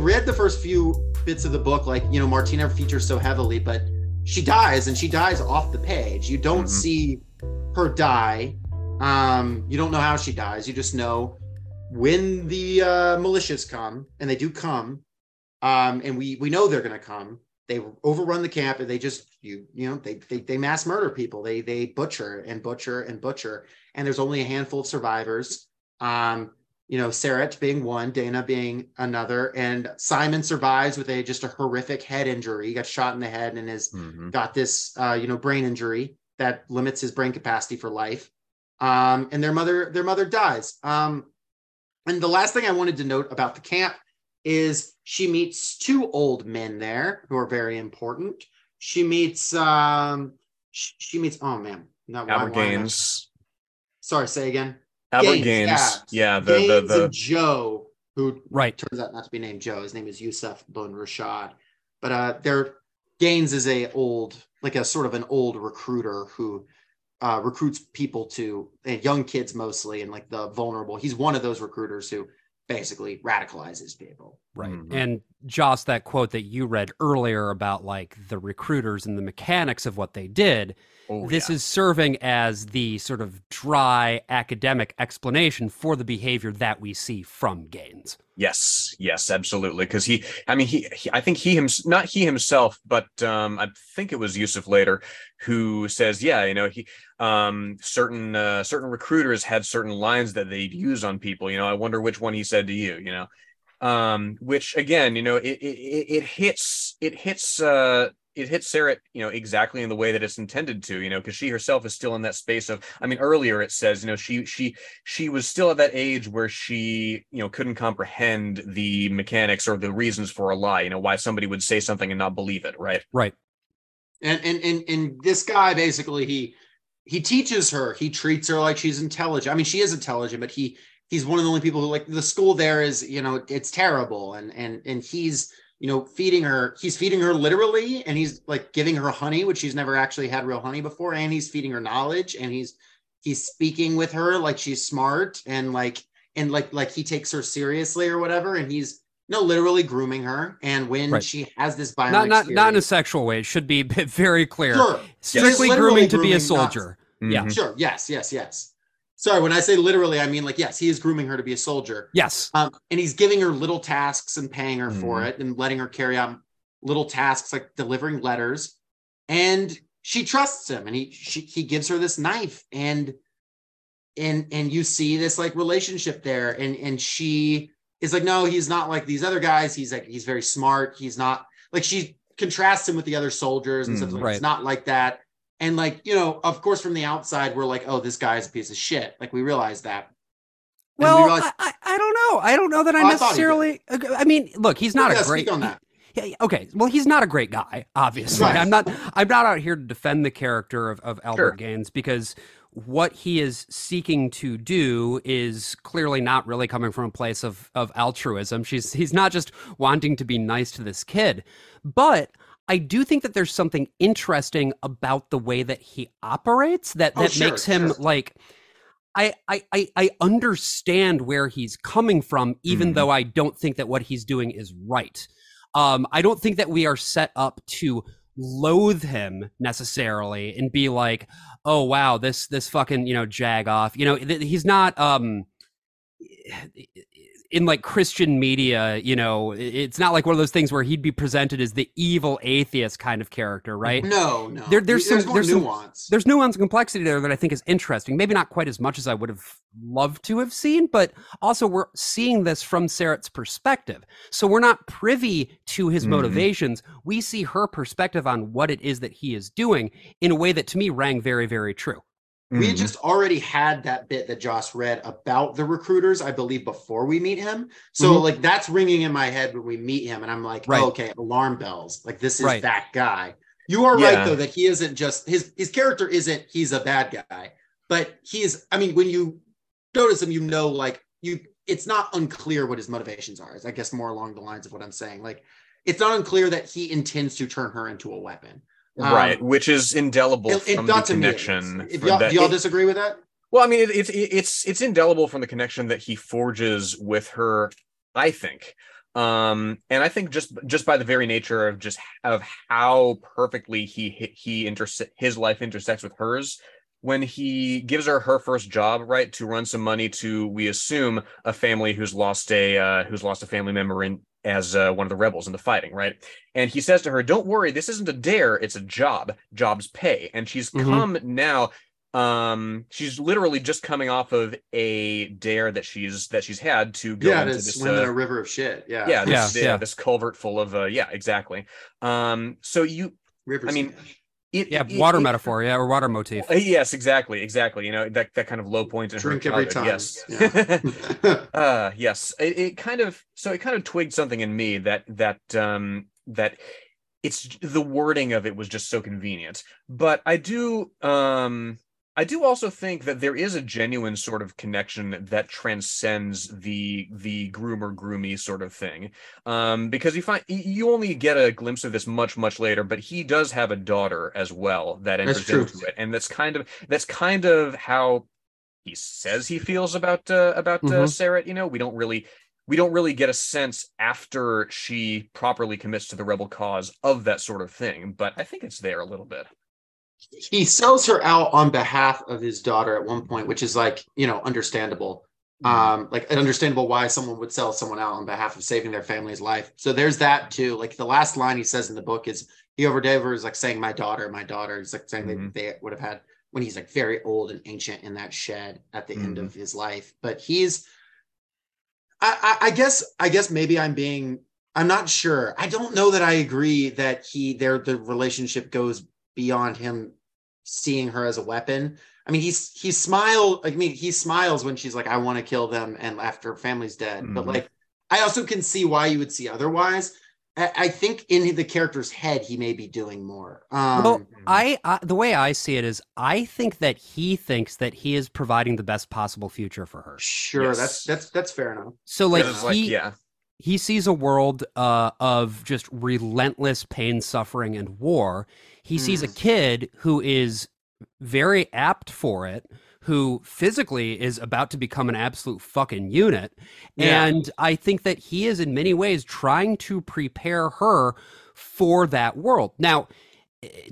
read the first few bits of the book, like you know, Martina features so heavily, but she dies and she dies off the page. You don't Mhm. see her die. Um, you don't know how she dies. You just know when the uh, militias come, and they do come. Um, and we we know they're going to come. They overrun the camp, and they just you you know they, they they mass murder people. They they butcher and butcher and butcher. And there's only a handful of survivors. Um, you know, Sarah being one, Dana being another, and Simon survives with a just a horrific head injury. He got shot in the head and has Mhm. got this uh, you know brain injury that limits his brain capacity for life. Um, and their mother their mother dies. Um, and the last thing I wanted to note about the camp is she meets two old men there who are very important. She meets um, she, she meets oh man, no, why- Albert Gaines. Sorry, say again. Albert Gaines, Gaines. yeah. Yeah, the the the and Joe, who Right. turns out not to be named Joe. His name is Yusuf Bun Rashad. But uh they're Gaines is a old, like a sort of an old recruiter who uh recruits people to and young kids mostly and like the vulnerable. He's one of those recruiters who basically radicalizes people. Right. Mhm. And Josh, that quote that you read earlier about like the recruiters and the mechanics of what they did, oh, this yeah. is serving as the sort of dry academic explanation for the behavior that we see from Gaines. Yes, yes, absolutely. Because he, I mean, he, he, I think he him, not he himself, but um, I think it was Yusuf later who says, yeah, you know, he, um, certain, uh, certain recruiters had certain lines that they'd use on people. You know, I wonder which one he said to you. You know, um, which again, you know, it, it, it it hits, it hits, uh, it hits Sarah, you know, exactly in the way that it's intended to, you know, because she herself is still in that space of, I mean, earlier it says, you know, she she she was still at that age where she, you know, couldn't comprehend the mechanics or the reasons for a lie, you know, why somebody would say something and not believe it, right? Right. And and and, and this guy basically he he teaches her, he treats her like she's intelligent. I mean, she is intelligent, but he he's one of the only people who like the school there is, you know, it's terrible. And and and he's you know feeding her he's feeding her literally and he's like giving her honey which she's never actually had real honey before and he's feeding her knowledge and he's he's speaking with her like she's smart and like and like like he takes her seriously or whatever and he's no literally grooming her and when Right. she has this violent Not not not in a sexual way. It should be very clear. sure Strictly Yes. grooming to Literally be a grooming, not- soldier. Yeah. Mhm. Sure. Yes. Yes. Yes. Sorry. When I say literally, I mean like yes, he is grooming her to be a soldier. Yes. Um, and he's giving her little tasks and paying her for Mhm. it and letting her carry on little tasks like delivering letters. And she trusts him, and he she, he gives her this knife, and and and you see this like relationship there, and and she is like, no, he's not like these other guys. He's like he's very smart. He's not like she contrasts him with the other soldiers and stuff. Mhm. Like, Right. It's not like that. And like you know, of course, from the outside, we're like, oh, this guy's a piece of shit. Like we realize that. We Well, realize- I, I, don't know. I don't know that I Oh, I necessarily. I mean, look, he's not Yeah, a great. on that. Okay. Well, he's not a great guy, obviously. Right. I'm not I'm not out here to defend the character of, of Albert Sure. Gaines because what he is seeking to do is clearly not really coming from a place of of altruism. She's he's not just wanting to be nice to this kid. But I do think that there's something interesting about the way that he operates that Oh, that sure, makes him sure. like I, I I understand where he's coming from, even Mhm. though I don't think that what he's doing is right. Um, I don't think that we are set up to loathe him necessarily and be like, oh wow, this this fucking you know jag off. You know, th- he's not um in like Christian media, you know, it's not like one of those things where he'd be presented as the evil atheist kind of character, right? No, no. There- there's some- there's some- nuance. there's nuance and complexity there that I think is interesting. Maybe not quite as much as I would have loved to have seen, but also we're seeing this from Sarat's perspective. So we're not privy to his Mhm. motivations. We see her perspective on what it is that he is doing in a way that to me rang very, very true. We had Mhm. just already had that bit that Josh read about the recruiters, I believe, before we meet him. So Mhm. like that's ringing in my head when we meet him, and I'm like, Right. oh, okay, alarm bells. Like this is Right. that guy. You are Yeah. right though that he isn't just his his character isn't he's a bad guy, but he is. I mean, when you notice him, you know, like you, it's not unclear what his motivations are. Is I guess more along the lines of what I'm saying. Like it's not unclear that he intends to turn her into a weapon. Um, right, which is indelible It, it, from the not to me, at connection. If y'all, that- do y'all it- disagree with that? Well, I mean, it, it's it's it's indelible from the connection that he forges with her. I think, um and i think just just by the very nature of just of how perfectly he he interse- his life intersects with hers when he gives her her first job right to run some money to we assume a family who's lost a uh, who's lost a family member in as uh, one of the rebels in the fighting right? And he says to her don't worry this isn't a dare it's a job jobs pay. And she's mm-hmm. come now um she's literally just coming off of a dare that she's that she's had to go yeah, into this swim uh, in a river of shit yeah. yeah this, yeah, yeah. this culvert full of uh yeah exactly. Um so you river i mean it, yeah, it, water it, metaphor, yeah, or water motif. Uh, yes, exactly, exactly. You know that that kind of low point in Drink her every time. Yes, yeah. uh, yes. It, kind of so it kind of twigged something in me that that um that it's the wording of it was just so convenient. But I do um I do also think that there is a genuine sort of connection that transcends the the groomer groomy sort of thing, um, because you find you only get a glimpse of this much much later, but he does have a daughter as well that enters into it, and that's kind of that's kind of how he says he feels about uh, about uh, mm-hmm. Sarah. You know, we don't really we don't really get a sense after she properly commits to the rebel cause of that sort of thing, but I think it's there a little bit he sells her out on behalf of his daughter at one point, which is like, you know, understandable. Mm-hmm. Um, like understandable why someone would sell someone out on behalf of saving their family's life. So there's that too. Like the last line he says in the book is he over Dever is like saying, My daughter, my daughter. He's like saying mm-hmm. they, they would have had when he's like very old and ancient in that shed at the mm-hmm. end of his life. But he's I, I, I guess I guess maybe I'm being I'm not sure. I don't know that I agree that he their the relationship goes beyond him seeing her as a weapon. I mean, he's he smiled. I mean, he smiles when she's like, "I want to kill them," and after family's dead. Mm-hmm. But like, I also can see why you would see otherwise. I, I think in the character's head, he may be doing more. Um, well, I, I the way I see it is, I think that he thinks that he is providing the best possible future for her. Sure, yes. that's that's that's fair enough. So like, he, like yeah he sees a world uh, of just relentless pain, suffering, and war. He mm. sees a mm. kid who is very apt for it, who physically is about to become an absolute fucking unit. Yeah. And I think that he is, in many ways, trying to prepare her for that world. Now,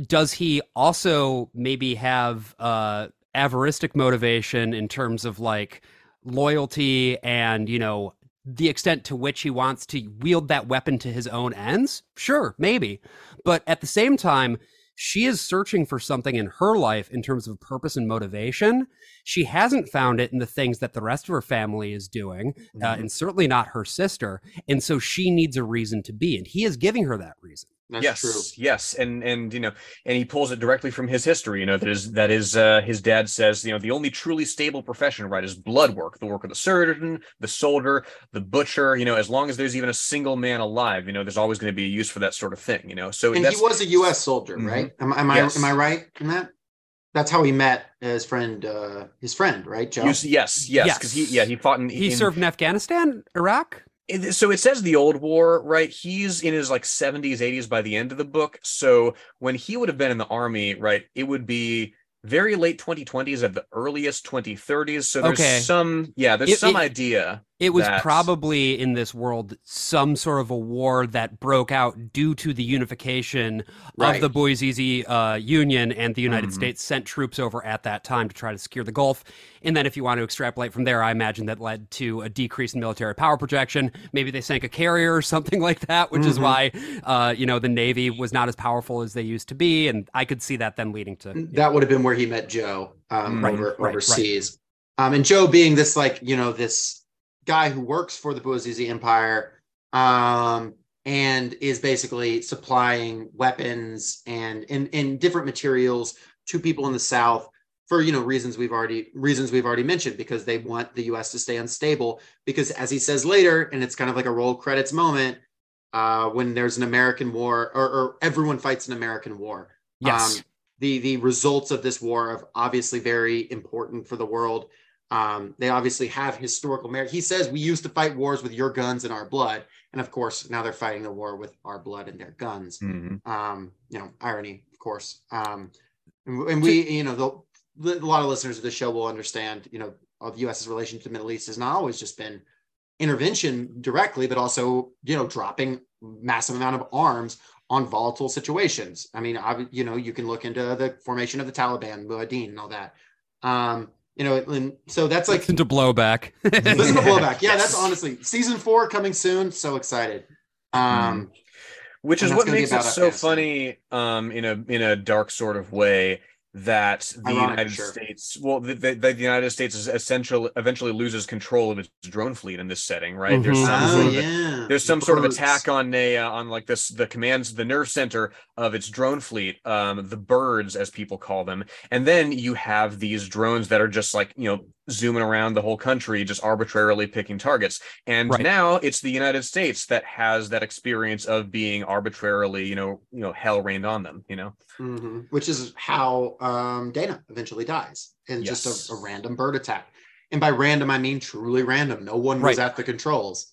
does he also maybe have uh, avaristic motivation in terms of like loyalty and, you know, the extent to which he wants to wield that weapon to his own ends? Sure, maybe. But at the same time, she is searching for something in her life in terms of purpose and motivation. She hasn't found it in the things that the rest of her family is doing, uh, mm-hmm. uh, and certainly not her sister. And so she needs a reason to be, and he is giving her that reason. That's yes, true. yes, and and you know, and he pulls it directly from his history. You know that is that is uh, his dad says you know the only truly stable profession right is blood work, the work of the surgeon, the soldier, the butcher. You know, as long as there's even a single man alive, you know, there's always going to be a use for that sort of thing. You know, so and he was a U.S. soldier, mm-hmm. right? Am, am yes. I am I right in that? That's how he met his friend, uh, his friend, right, Joe? yes, yes, because yes. he yeah he fought in he in, served in Afghanistan, Iraq so it says the old war right? He's in his like 70s 80s by the end of the book. So when he would have been in the army right it would be very late 2020s at the earliest 2030s so there's okay. some yeah there's it, some it, idea it was that... probably in this world some sort of a war that broke out due to the unification right. of the Bouazizi uh, Union, and the United mm-hmm. States sent troops over at that time to try to secure the Gulf. And then, if you want to extrapolate from there, I imagine that led to a decrease in military power projection. Maybe they sank a carrier or something like that, which mm-hmm. is why uh, you know the Navy was not as powerful as they used to be. And I could see that then leading to that know. would have been where he met Joe um, right, over right, overseas. Um, and Joe being this like you know this guy who works for the Bouazizi Empire um, and is basically supplying weapons and in, in different materials to people in the South for you know reasons we've already reasons we've already mentioned because they want the U.S. to stay unstable. Because as he says later, and it's kind of like a roll credits moment uh, when there's an American war or, or everyone fights an American war. Yes. Um, the the results of this war are obviously very important for the world. Um, they obviously have historical merit. He says we used to fight wars with your guns and our blood, and of course now they're fighting the war with our blood and their guns. Mm-hmm. Um, you know, irony, of course. Um, and, and we, you know, the, a lot of listeners of the show will understand. You know, of the U.S.'s relation to the Middle East has not always just been intervention directly, but also you know dropping massive amount of arms on volatile situations. I mean, I, you know, you can look into the formation of the Taliban, Mujahideen, and all that. Um, you know, and so that's like listen to blowback. listen to blowback. Yeah, yes. that's honestly season four coming soon. So excited. Um, mm. which is what makes it so funny, um, in a in a dark sort of way that the Ironic, United sure. States, well, the, the, the, United States is essential eventually loses control of its drone fleet in this setting, right? Mm-hmm. There's some, oh, sort, of yeah. there's some sort of attack on a uh, on like this the commands the nerve center of its drone fleet, um, the birds as people call them, and then you have these drones that are just like you know zooming around the whole country, just arbitrarily picking targets. And right. now it's the United States that has that experience of being arbitrarily, you know, you know, hell rained on them. You know, mm-hmm. which is how um, Dana eventually dies in yes. just a, a, random bird attack. And by random, I mean truly random. No one right. was at the controls.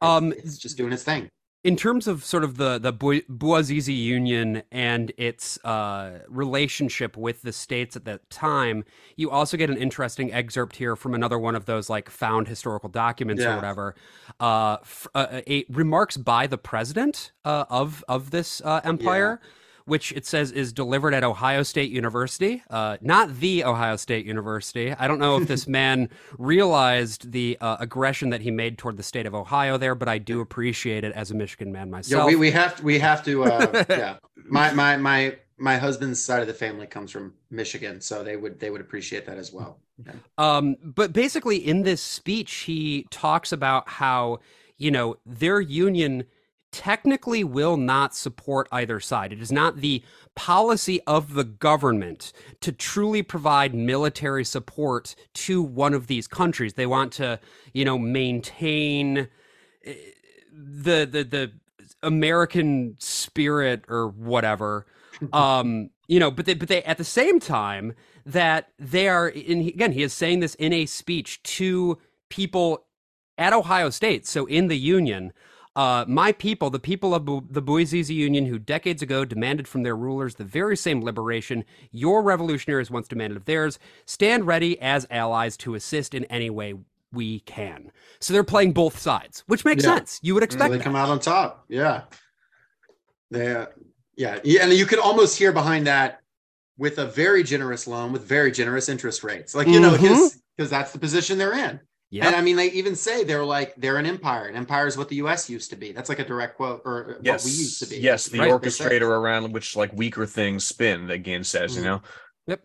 Um, it's just doing its thing in terms of sort of the the Bouazizi Union and its uh, relationship with the states at that time, you also get an interesting excerpt here from another one of those like found historical documents yeah. or whatever. Uh, f- uh, a, remarks by the president uh, of of this uh, empire. Yeah which it says is delivered at Ohio State University, uh, not the Ohio State University. I don't know if this man realized the uh, aggression that he made toward the state of Ohio there, but I do appreciate it as a Michigan man myself. Yeah, we, we have to, we have to. Uh, yeah, my my my my husband's side of the family comes from Michigan, so they would they would appreciate that as well. Yeah. Um, but basically, in this speech, he talks about how you know their union technically will not support either side. It is not the policy of the government to truly provide military support to one of these countries. They want to, you know, maintain eh, the the the American spirit or whatever. Um, you know, but they but they at the same time that they are and again he is saying this in a speech to people at Ohio State, so in the union uh, my people, the people of Bu- the Bouazizi Union, who decades ago demanded from their rulers the very same liberation your revolutionaries once demanded of theirs, stand ready as allies to assist in any way we can. So they're playing both sides, which makes yeah. sense. You would expect they that. come out on top. Yeah. They, uh, yeah. yeah. And you could almost hear behind that with a very generous loan with very generous interest rates. Like, you know, because mm-hmm. that's the position they're in. Yep. And I mean, they even say they're like they're an empire. An empire is what the U.S. used to be. That's like a direct quote, or yes. what we used to be. Yes, the right? orchestrator around which like weaker things spin. Again, says mm-hmm. you know. Yep.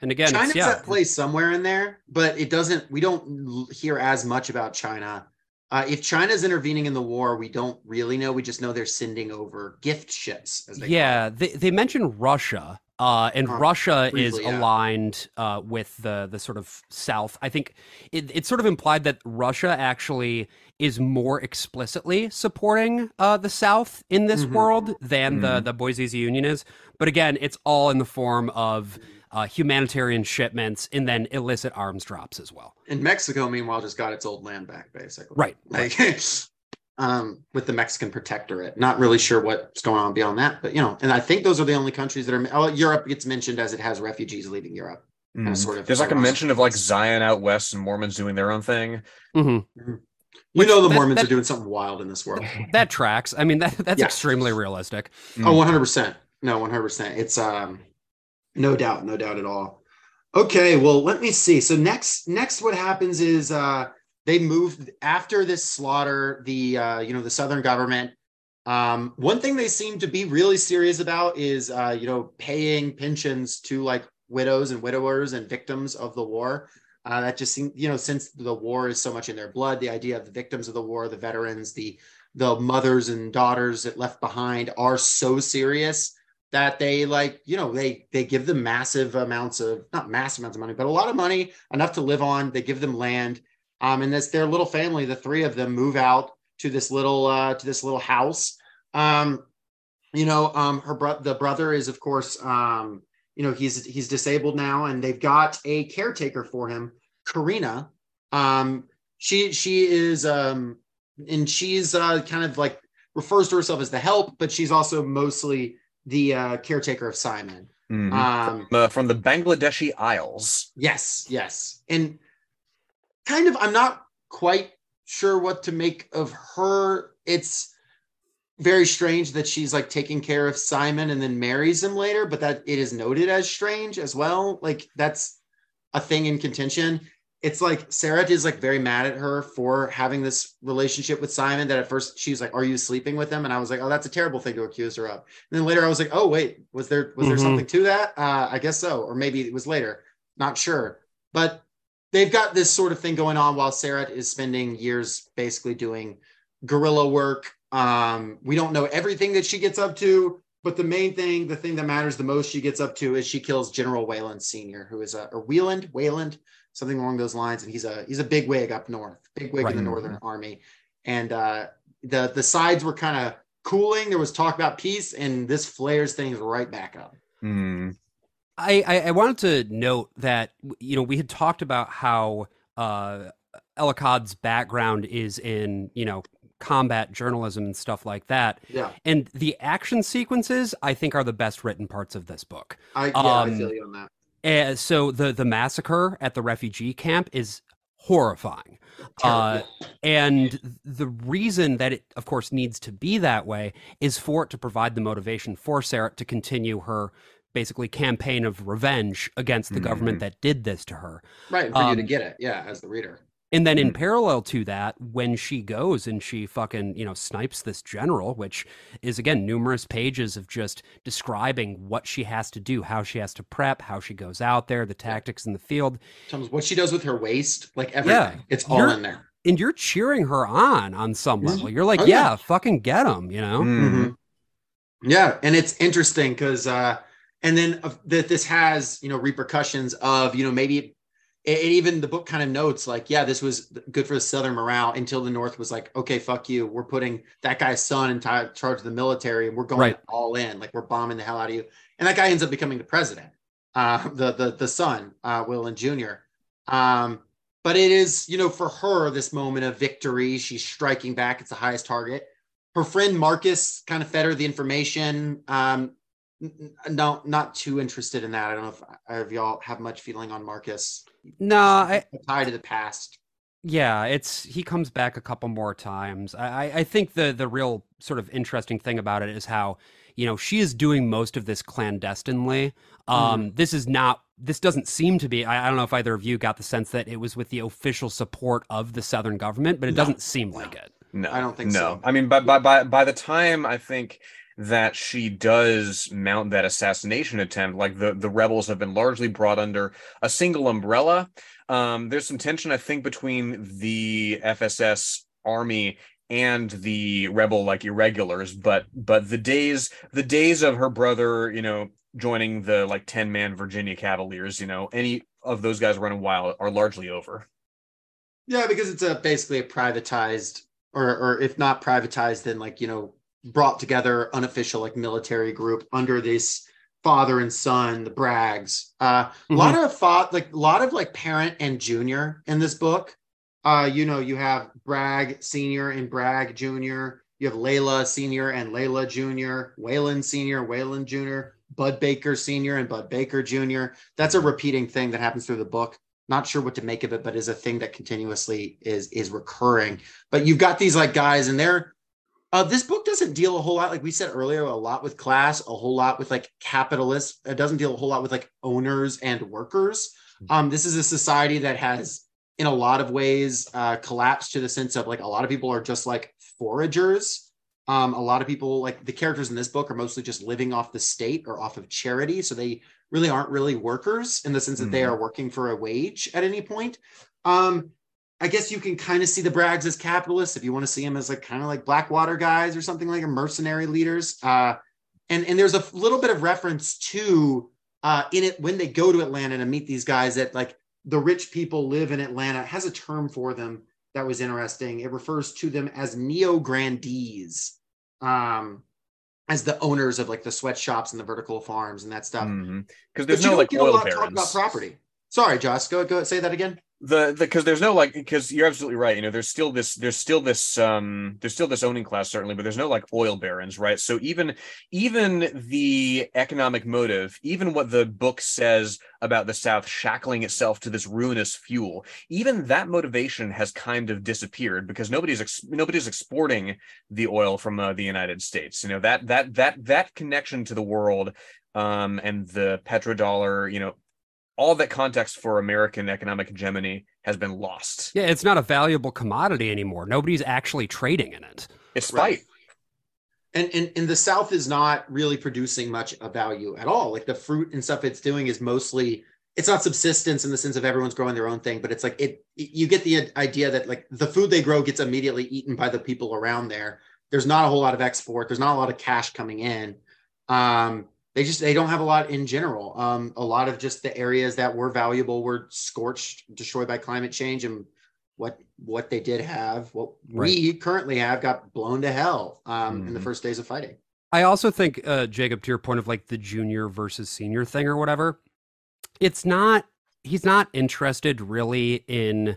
And again, China's yeah. at play somewhere in there, but it doesn't. We don't hear as much about China. Uh, if China's intervening in the war, we don't really know. We just know they're sending over gift ships. yeah, they they mentioned Russia, uh, and Russia briefly, is yeah. aligned uh, with the the sort of South. I think it, it's sort of implied that Russia actually is more explicitly supporting uh, the South in this mm-hmm. world than mm-hmm. the the Bouazizi Union is. But again, it's all in the form of uh, humanitarian shipments and then illicit arms drops as well. And Mexico, meanwhile, just got its old land back, basically. Right. Like, um, with the Mexican protectorate. Not really sure what's going on beyond that, but you know, and I think those are the only countries that are. Oh, Europe gets mentioned as it has refugees leaving Europe. Mm. Kind of, sort of. There's like a mention of like Zion out west and Mormons doing their own thing. Mm-hmm. Mm-hmm. You Which, know the that, Mormons that, are doing something wild in this world. That tracks. I mean, that that's yeah. extremely realistic. Oh, 100 percent. No, 100 percent. It's um, no doubt, no doubt at all. Okay, well, let me see. So next, next, what happens is uh they moved after this slaughter the uh, you know the southern government. Um, one thing they seem to be really serious about is uh, you know paying pensions to like widows and widowers and victims of the war. Uh, that just seems you know since the war is so much in their blood the idea of the victims of the war the veterans the the mothers and daughters that left behind are so serious that they like you know they they give them massive amounts of not massive amounts of money but a lot of money enough to live on. They give them land um, and this their little family, the three of them move out to this little uh, to this little house. Um, you know, um, her bro- the brother is of course, um, you know, he's he's disabled now, and they've got a caretaker for him, Karina. Um, she she is um, and she's uh, kind of like refers to herself as the help, but she's also mostly the uh, caretaker of Simon. Mm-hmm. Um, from, uh, from the Bangladeshi Isles. Yes, yes, and kind of i'm not quite sure what to make of her. It's very strange that she's like taking care of Simon and then marries him later, but that it is noted as strange as well. Like that's a thing in contention. It's like Sarah is like very mad at her for having this relationship with Simon. That at first she was like, "Are you sleeping with him?" And I was like, "Oh, that's a terrible thing to accuse her of." And then later I was like, "Oh, wait, was there was there Mhm. something to that?" Uh, I guess so, or maybe it was later. Not sure, but they've got this sort of thing going on while Sarah is spending years basically doing guerrilla work. Um, we don't know everything that she gets up to, but the main thing, the thing that matters the most she gets up to is she kills General Wayland Sr., who is a or Wheeland, Wayland, something along those lines. And he's a he's a big wig up north, big wig in the Right. Northern Army. And uh the the sides were kind of cooling. There was talk about peace, and this flares things right back up. Hmm. I, I, I wanted to note that you know we had talked about how uh, El Akkad's background is in you know combat journalism and stuff like that, Yeah. and the action sequences I think are the best written parts of this book. I yeah, I Um, feel you on that. Uh, so the the massacre at the refugee camp is horrifying. Uh, and the reason that it, of course, needs to be that way is for it to provide the motivation for Sarah to continue her basically campaign of revenge against the government Mhm. that did this to her. right, and for you to um, get it, yeah, as the reader. And then in Mhm. parallel to that, when she goes and she fucking, you know, snipes this general, which is again numerous pages of just describing what she has to do, how she has to prep, how she goes out there, the tactics in the field. Tells what she does with her waist, like everything. It's all You're- in there. And you're cheering her on on some level. You're like, Oh, yeah, yeah. fucking get him, you know? Mhm. Mhm. Yeah, and it's interesting because, uh, and then uh, that this has you know repercussions of you know maybe it, it even the book kind of notes like yeah this was good for the southern morale until the north was like okay fuck you we're putting that guy's son in ti- charge of the military and we're going Right. all in like we're bombing the hell out of you and that guy ends up becoming the president uh the the the son uh Wayland Jr. um but it is you know for her this moment of victory she's striking back it's the highest target her friend Marcus kind of fed her the information. Um, no, not too interested in that. I don't know if, if y'all have much feeling on Marcus. No, I, A tie to the past. Yeah, it's he comes back a couple more times. I, I- I think the the real sort of interesting thing about it is how you know she is doing most of this clandestinely. Um, This is not. This doesn't seem to be. I, I don't know if either of you got the sense that it was with the official support of the Southern government, but it No, doesn't seem like it. No, I don't think no. so. I mean, by by by by the time I think that she does mount that assassination attempt, like the the rebels have been largely brought under a single umbrella. Um, there's some tension, I think, between the FSS army and the rebel like irregulars, but but the days the days of her brother, you know, joining the like 10 man Virginia Cavaliers, you know, any of those guys running wild are largely over. Yeah, because it's a basically a privatized, or or if not privatized, then like you know brought together unofficial like military group under this father and son, the Braggs. Uh, A lot of thought, like a lot of like parent and junior in this book. Uh, you know, you have Bragg Senior and Bragg Junior. You have Layla Senior and Layla Junior, Wayland Senior, Wayland Junior, Bud Baker Senior and Bud Baker Junior. That's a repeating thing that happens through the book. Not sure what to make of it, but is a thing that continuously is is recurring. But you've got these like guys, and they're uh, this book doesn't deal a whole lot, like we said earlier, a lot with class, a whole lot with like capitalists. It doesn't deal a whole lot with like owners and workers. Um, this is a society that has, in a lot of ways, uh, collapsed to the sense of like a lot of people are just like foragers. Um, a lot of people, like the characters in this book, are mostly just living off the state or off of charity. So they really aren't really workers in the sense that they Mhm. are working for a wage at any point. Um, I guess you can kind of see the Braggs as capitalists if you want to see them as like kind of like Blackwater guys or something like a mercenary leaders. Uh, and and there's a little bit of reference to uh, in it when they go to Atlanta to meet these guys that like the rich people live in Atlanta It has a term for them that was interesting. It refers to them as neo grandees, um, as the owners of like the sweatshops and the vertical farms and that stuff. Because But there's you no don't like oil of talk about property. Sorry, Josh. Go go say that again. The because there's no like because you're absolutely right you know there's still this there's still this um there's still this owning class certainly but there's no like oil barons right? So even even the economic motive even what the book says about the south shackling itself to this ruinous fuel even that motivation has kind of disappeared because nobody's ex- nobody's exporting the oil from uh, the united states you know that that that that connection to the world um and the petrodollar you know all that context for American economic hegemony has been lost. Yeah, it's not a valuable commodity anymore. Nobody's actually trading in it. It's spite. Right. And, and and the South is not really producing much of value at all. Like the fruit and stuff it's doing is mostly it's not subsistence in the sense of everyone's growing their own thing, but it's like it you get the idea that like the food they grow gets immediately eaten by the people around there. There's not a whole lot of export. There's not a lot of cash coming in. Um, they just they don't have a lot in general. Um, a lot of just the areas that were valuable were scorched, destroyed by climate change, and what what they did have, what right. we currently have, got blown to hell um, mm-hmm. in the mm-hmm. first days of fighting. I also think, uh, Jacob, to your point of like the junior versus senior thing or whatever, it's not. He's not interested really in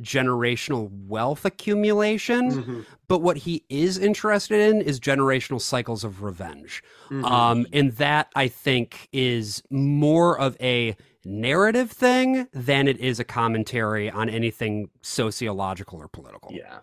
generational wealth accumulation mm-hmm. but what he is interested in is generational cycles of revenge mm-hmm. um, and that i think is more of a narrative thing than it is a commentary on anything sociological or political yeah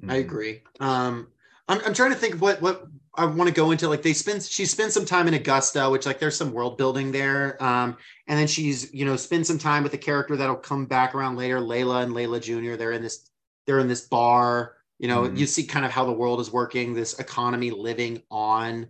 mm-hmm. i agree um, I'm, I'm trying to think what what I want to go into. Like they spend she spends some time in Augusta, which like there's some world building there. Um, and then she's you know spend some time with a character that'll come back around later, Layla and Layla Jr. They're in this they're in this bar. You know, mm-hmm. you see kind of how the world is working, this economy living on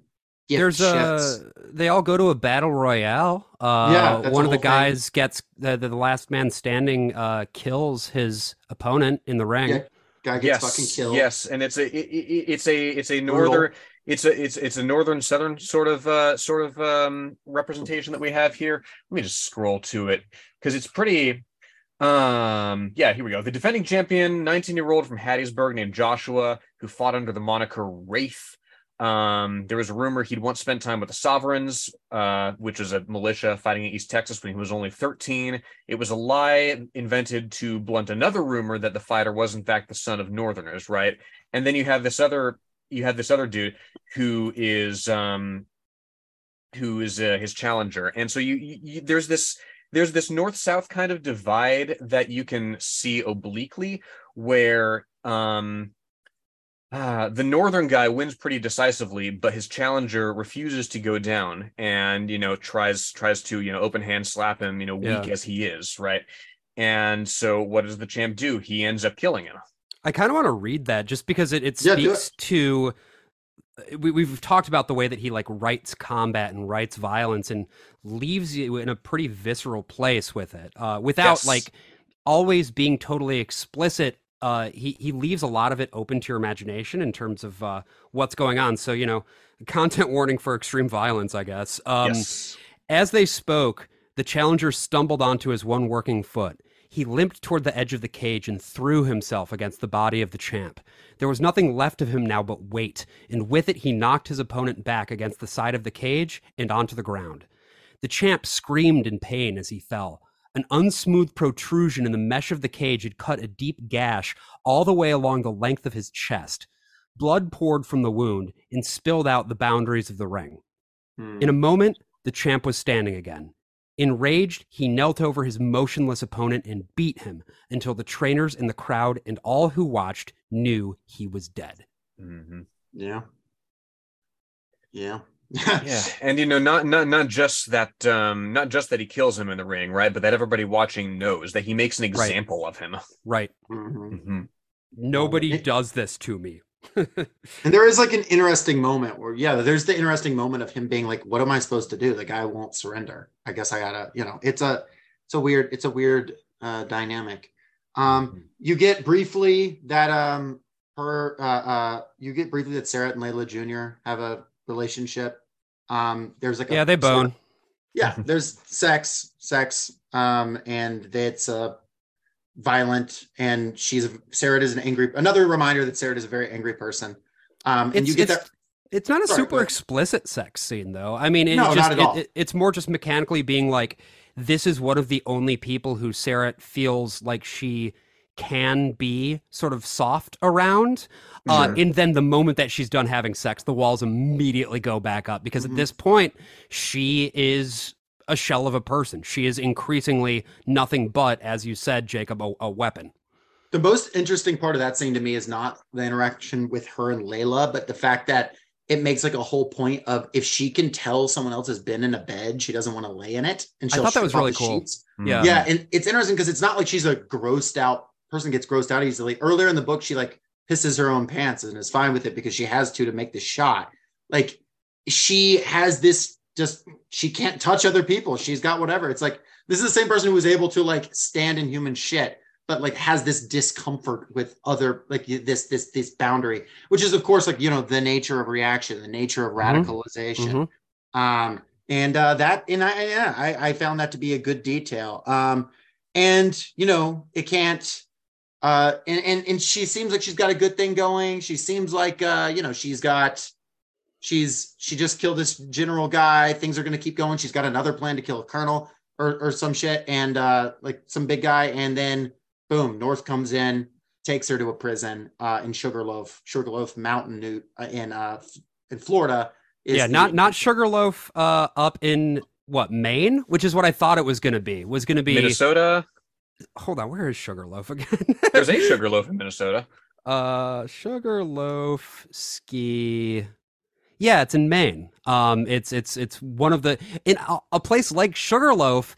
there's ships. a they all go to a battle royale. Uh, yeah, one of the guys thing. gets the, the last man standing uh, kills his opponent in the ring. Yeah, guy gets yes, fucking killed. Yes, and it's a it, it's a it's a northern it's a it's it's a northern southern sort of uh sort of um representation that we have here. Let me just scroll to it because it's pretty um yeah here we go the defending champion 19 year old from hattiesburg named joshua who fought under the moniker wraith um, there was a rumor he'd once spent time with the Sovereigns, uh, which was a militia fighting in East Texas when he was only 13. It was a lie invented to blunt another rumor that the fighter was in fact the son of Northerners, right? And then you have this other, you have this other dude who is, um, who is uh, his challenger, and so you, you there's this there's this north south kind of divide that you can see obliquely where um uh, the northern guy wins pretty decisively, but his challenger refuses to go down, and you know tries tries to you know open hand slap him, you know weak yeah. as he is, right? And so, what does the champ do? He ends up killing him. I kind of want to read that just because it, it speaks yeah, to. Uh, we, we've talked about the way that he like writes combat and writes violence and leaves you in a pretty visceral place with it, uh, without yes. like always being totally explicit uh, he he leaves a lot of it open to your imagination in terms of uh, what's going on. So you know, content warning for extreme violence, I guess. Um, yes. As they spoke, the challenger stumbled onto his one working foot. He limped toward the edge of the cage and threw himself against the body of the champ. There was nothing left of him now but weight, and with it he knocked his opponent back against the side of the cage and onto the ground. The champ screamed in pain as he fell. An unsmooth protrusion in the mesh of the cage had cut a deep gash all the way along the length of his chest. Blood poured from the wound and spilled out the boundaries of the ring. Hmm. In a moment, the champ was standing again. Enraged, he knelt over his motionless opponent and beat him until the trainers in the crowd and all who watched knew he was dead. Mm-hmm. Yeah. Yeah yeah, and you know, not not not just that, um, not just that he kills him in the ring, right? But that everybody watching knows that he makes an example right. of him. Right. Mm-hmm. Mm-hmm. Nobody it, does this to me. and there is like an interesting moment where, yeah, there's the interesting moment of him being like, "What am I supposed to do? The guy won't surrender. I guess I gotta, you know." It's a, it's a weird, it's a weird uh, dynamic. Um, mm-hmm. You get briefly that um, her, uh, uh, you get briefly that Sarah and Layla Jr. have a relationship. Um, there's like yeah, they bone. Yeah, there's sex, sex, um, and it's uh, violent. And she's Sarah is an angry. Another reminder that Sarah is a very angry person. Um, and it's, you get that. It's not a Sorry, super explicit sex scene, though. I mean, it no, just, not at all. It, it, it's more just mechanically being like this is one of the only people who Sarah feels like she can be sort of soft around. Uh, Sure. and then the moment that she's done having sex, the walls immediately go back up because Mhm. at this point, she is a shell of a person. She is increasingly nothing but, as you said, Jacob, a, a weapon. The most interesting part of that scene to me is not the interaction with her and Layla, but the fact that it makes like a whole point of if she can tell someone else has been in a bed, she doesn't want to lay in it, and I she'll thought that was really cool. sheets. Mm. Yeah. Yeah, and it's interesting because it's not like she's a grossed out person gets grossed out easily. Earlier in the book, she like pisses her own pants and is fine with it because she has to to make the shot. Like she has this just she can't touch other people. She's got whatever. It's like this is the same person who was able to like stand in human shit, but like has this discomfort with other like this this this boundary, which is of course like you know the nature of reaction, the nature of Mhm. radicalization. Mhm. Um, and uh, that, and I, yeah, I, I found that to be a good detail. Um, and you know, it can't. Uh, and and and she seems like she's got a good thing going. She seems like uh, you know, she's got. She's she just killed this general guy. Things are going to keep going. She's got another plan to kill a colonel or or some shit, and uh, like some big guy. And then boom, North comes in, takes her to a prison uh, in Sugarloaf, Sugarloaf Mountain Newt uh, in uh, in Florida. is yeah, the- not not Sugarloaf uh, up in what Maine, which is what I thought it was going to be. Was going to be. Minnesota. Hold on, where is Sugarloaf again? There's a Sugarloaf in Minnesota. Uh, Sugarloaf ski. Yeah, it's in Maine. Um, it's it's it's one of the in a, a place like Sugarloaf.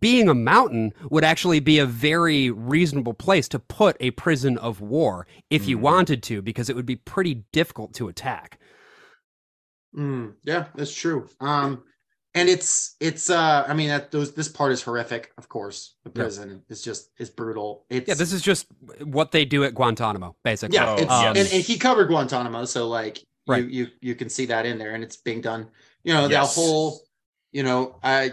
Being a mountain would actually be a very reasonable place to put a prison of war if you Mhm. wanted to, because it would be pretty difficult to attack. Mm, yeah, that's true. Um, and it's it's uh, I mean that those this part is horrific. Of course, the Yeah. prison is just is brutal. It's Yeah, this is just what they do at Guantanamo, basically. yeah, Oh, it's um, and, and he covered Guantanamo, so like Right. you you you can see that in there, and it's being done. You know, Yes. that whole you know, I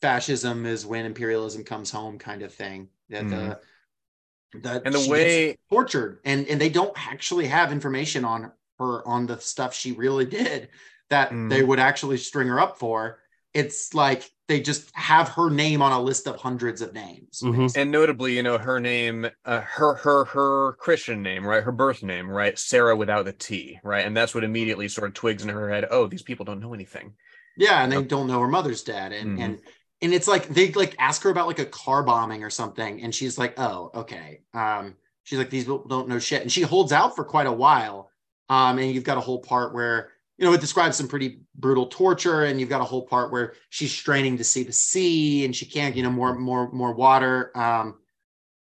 fascism is when imperialism comes home kind of thing. That the that And the way tortured, and and they don't actually have information on her on the stuff she really did that Mm. they would actually string her up for. It's like they just have her name on a list of hundreds of names. Mhm. and notably, you know, her name, uh, her her her Christian name, right? Her birth name, right? Sarah without the T, right? And that's what immediately sort of twigs in her head. Oh, these people don't know anything. Yeah, and they don't know her mother's dad and Mhm. and and it's like they like ask her about like a car bombing or something, and she's like, "Oh, okay." Um, she's like, "These people don't know shit," and she holds out for quite a while. Um, and you've got a whole part where you know it describes some pretty brutal torture, and you've got a whole part where she's straining to see the sea, and she can't, you know, more more more water. Um,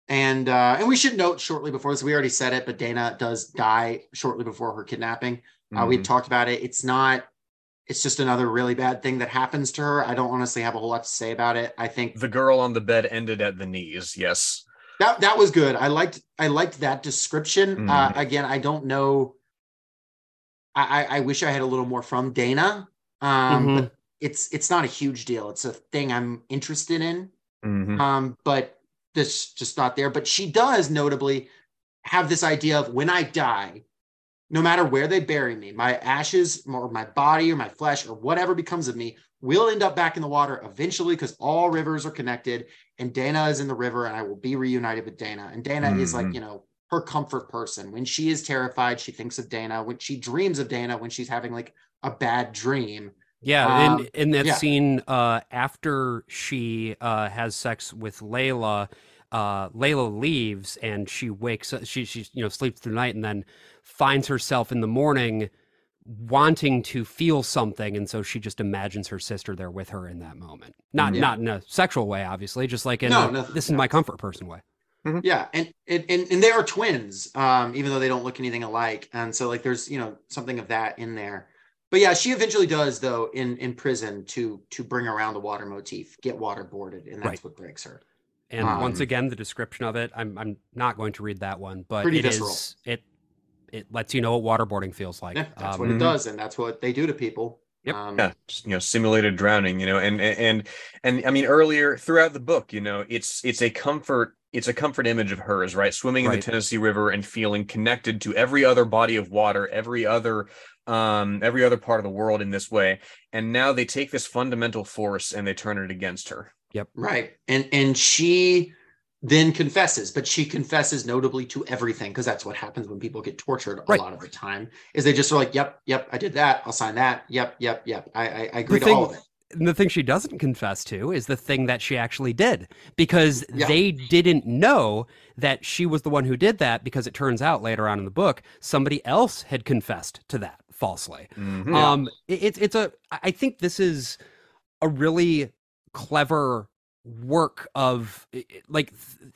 and uh, and we should note shortly before this, we already said it, but Dana does die shortly before her kidnapping. Uh, we Mhm. talked about it. It's not. It's just another really bad thing that happens to her. I don't honestly have a whole lot to say about it. I think the girl on the bed ended at the knees. Yes. that that was good. I liked I liked that description. Uh, Mhm. again, I don't know. I, I wish I had a little more from Dana. Um, Mhm. but it's it's not a huge deal. It's a thing I'm interested in. Mhm. Um, but this just not there. But she does notably have this idea of when I die, no matter where they bury me, my ashes or my body or my flesh or whatever becomes of me will end up back in the water eventually because all rivers are connected and Dana is in the river and I will be reunited with Dana. And Dana is like, Mhm. you know, her comfort person. When she is terrified, she thinks of Dana. When she dreams of Dana, when she's having like a bad dream. Yeah, Um, in in that yeah. scene, uh, after she uh, has sex with Layla, uh, Layla leaves and she wakes. up She she you know sleeps through the night and then finds herself in the morning wanting to feel something, and so she just imagines her sister there with her in that moment. Not Mhm. not in a sexual way, obviously, just like in No, a, no, this is my comfort person way. Yeah, and and and, and they are twins, um, even though they don't look anything alike. And so like there's you know something of that in there. But yeah, she eventually does though in in prison to to bring around the water motif, get waterboarded, and that's Right. what breaks her. And once Um, again, the description of it, I'm I'm not going to read that one, but Pretty it is visceral. it it lets you know what waterboarding feels like. Yeah, that's Um, what it Mhm. does, and that's what they do to people. Yep. Um, yeah just, you know simulated drowning you know and and and, and i mean earlier throughout the book you know it's it's a comfort it's a comfort image of hers right swimming in Right. the tennessee river and feeling connected to every other body of water every other um, every other part of the world in this way, and now they take this fundamental force and they turn it against her. Yep. Right. And and she then confesses, but she confesses notably to everything because that's what happens when people get tortured a Right. lot of the time. Is they just are like, "Yep, yep, I did that. I'll sign that. Yep, yep, yep. I I, I agree The to all of it." And the thing she doesn't confess to is the thing that she actually did because Yeah. they didn't know that she was the one who did that because it turns out later on in the book somebody else had confessed to that falsely. Mhm. Um, it- it's it's a. I think this is a really clever work of like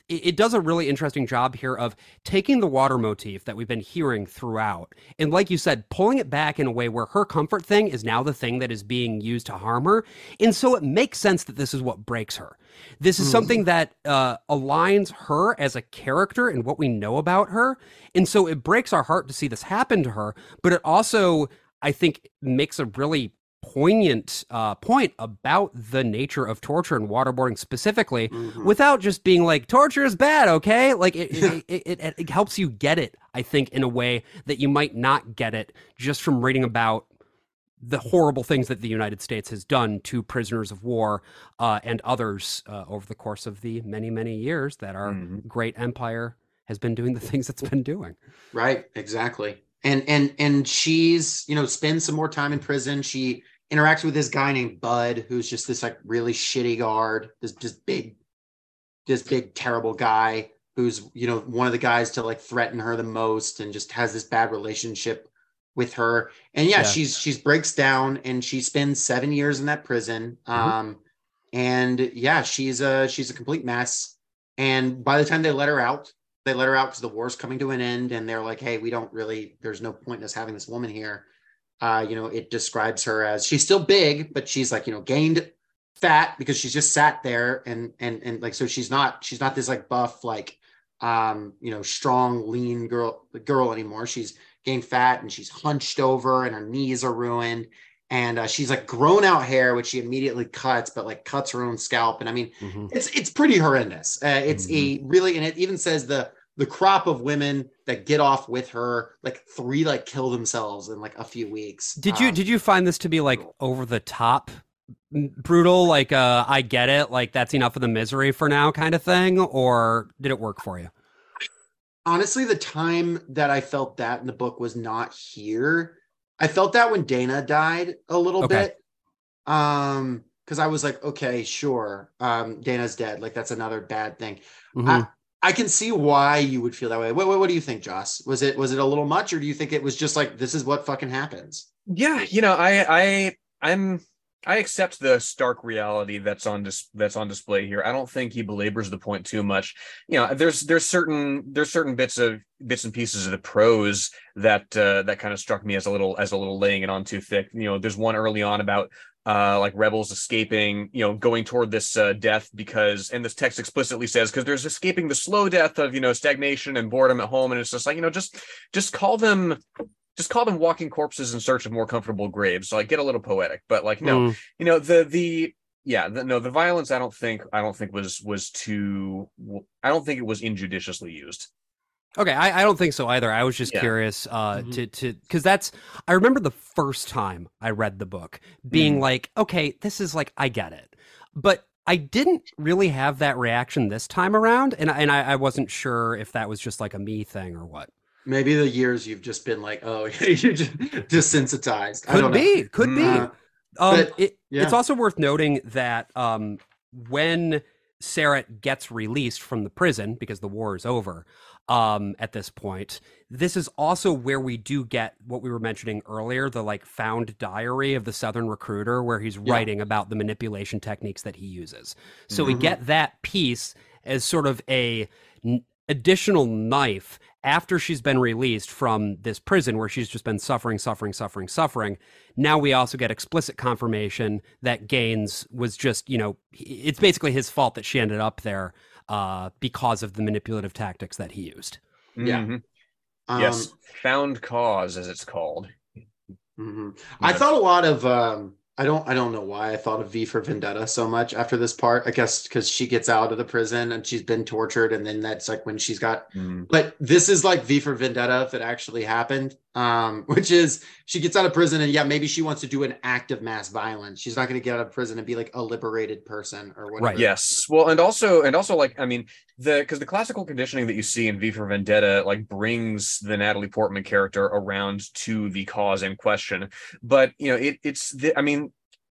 it, does a really interesting job here of taking the water motif that we've been hearing throughout and like you said pulling it back in a way where her comfort thing is now the thing that is being used to harm her. And so it makes sense that this is what breaks her. This is something that uh, aligns her as a character and what we know about her. And so it breaks our heart to see this happen to her but it also i think makes a really poignant uh, point about the nature of torture and waterboarding specifically Mhm. without just being like torture is bad okay like it, it, it, it, it helps you get it i think in a way that you might not get it just from reading about the horrible things that the united states has done to prisoners of war uh, and others uh, over the course of the many many years that our Mhm. great empire has been doing the things it's been doing Right, exactly. And and and she's, you know, spends some more time in prison. She interacts with this guy named Bud, who's just this like really shitty guard, this just big, this big terrible guy who's, you know, one of the guys to like threaten her the most and just has this bad relationship with her. And yeah, Yeah. she's she's breaks down and she spends seven years in that prison. Mhm. Um and yeah, she's a she's a complete mess. And by the time they let her out, they let her out because the war's coming to an end and they're like hey we don't really there's no point in us having this woman here. Uh you know it describes her as she's still big but she's like you know gained fat because she's just sat there and and and like so she's not she's not this like buff like um you know strong lean girl girl anymore. She's gained fat and she's hunched over and her knees are ruined. And uh, she's like grown out hair which she immediately cuts but like cuts her own scalp. And i mean it's it's pretty horrendous. Uh, it's a really, and it even says the the crop of women that get off with her, like three, like kill themselves in like a few weeks. Did you Um, did you find this to be like over the top brutal like uh I get it like that's enough of the misery for now kind of thing or did it work for you? honestly, the time that I felt that in the book was not here. I felt that when Dana died a little Okay. bit. Um, because I was like, okay, sure. Um, Dana's dead. Like that's another bad thing. Mhm. I can see why you would feel that way. What, what, what do you think, Josh? Was it was it a little much, or do you think it was just like this is what fucking happens? yeah you know i i i'm i accept the stark reality that's on dis- that's on display here i don't think he belabors the point too much you know there's there's certain there's certain bits of bits and pieces of the prose that uh, that kind of struck me as a little as a little laying it on too thick you know there's one early on about uh like rebels escaping you know going toward this uh, death because and this text explicitly says because there's escaping the slow death of you know stagnation and boredom at home and it's just like you know just just call them just call them walking corpses in search of more comfortable graves. So like get a little poetic, but like no, Mm. you know the the yeah the, no the violence I don't think I don't think was was too I don't think it was injudiciously used. Okay, I, I don't think so either. I was just Yeah. curious uh, Mhm. to to because that's I remember the first time I read the book being Mhm. like, okay, this is like I get it, but I didn't really have that reaction this time around, and I- and I, I wasn't sure if that was just like a me thing or what. Maybe the years you've just been like, oh, you're just desensitized. I Could don't know. be, could be. Uh, Um, But, it, yeah. It's also worth noting that um, when Sarat gets released from the prison because the war is over um, at this point, this is also where we do get what we were mentioning earlier the like found diary of the Southern recruiter, where he's Yeah. writing about the manipulation techniques that he uses. So we Mhm. get that piece as sort of a n- additional knife after she's been released from this prison where she's just been suffering, suffering, suffering, suffering. Now we also get explicit confirmation that Gaines was just, you know, it's basically his fault that she ended up there uh, because of the manipulative tactics that he used. Yeah. Mhm. um, yes, found cause as it's called. mhm. I thought a lot of. Um, I don't. I don't know why I thought of V for Vendetta so much after this part. I guess because she gets out of the prison and she's been tortured, and then that's like when she's got Mm. but this is like V for Vendetta if it actually happened. Um, which is she gets out of prison and yeah, maybe she wants to do an act of mass violence. She's not going to get out of prison and be like a liberated person or whatever. Right. Yes. Well, and also, and also, like, I mean, the because the classical conditioning that you see in V for Vendetta, like, brings the Natalie Portman character around to the cause in question. But you know, it, it's the, I mean,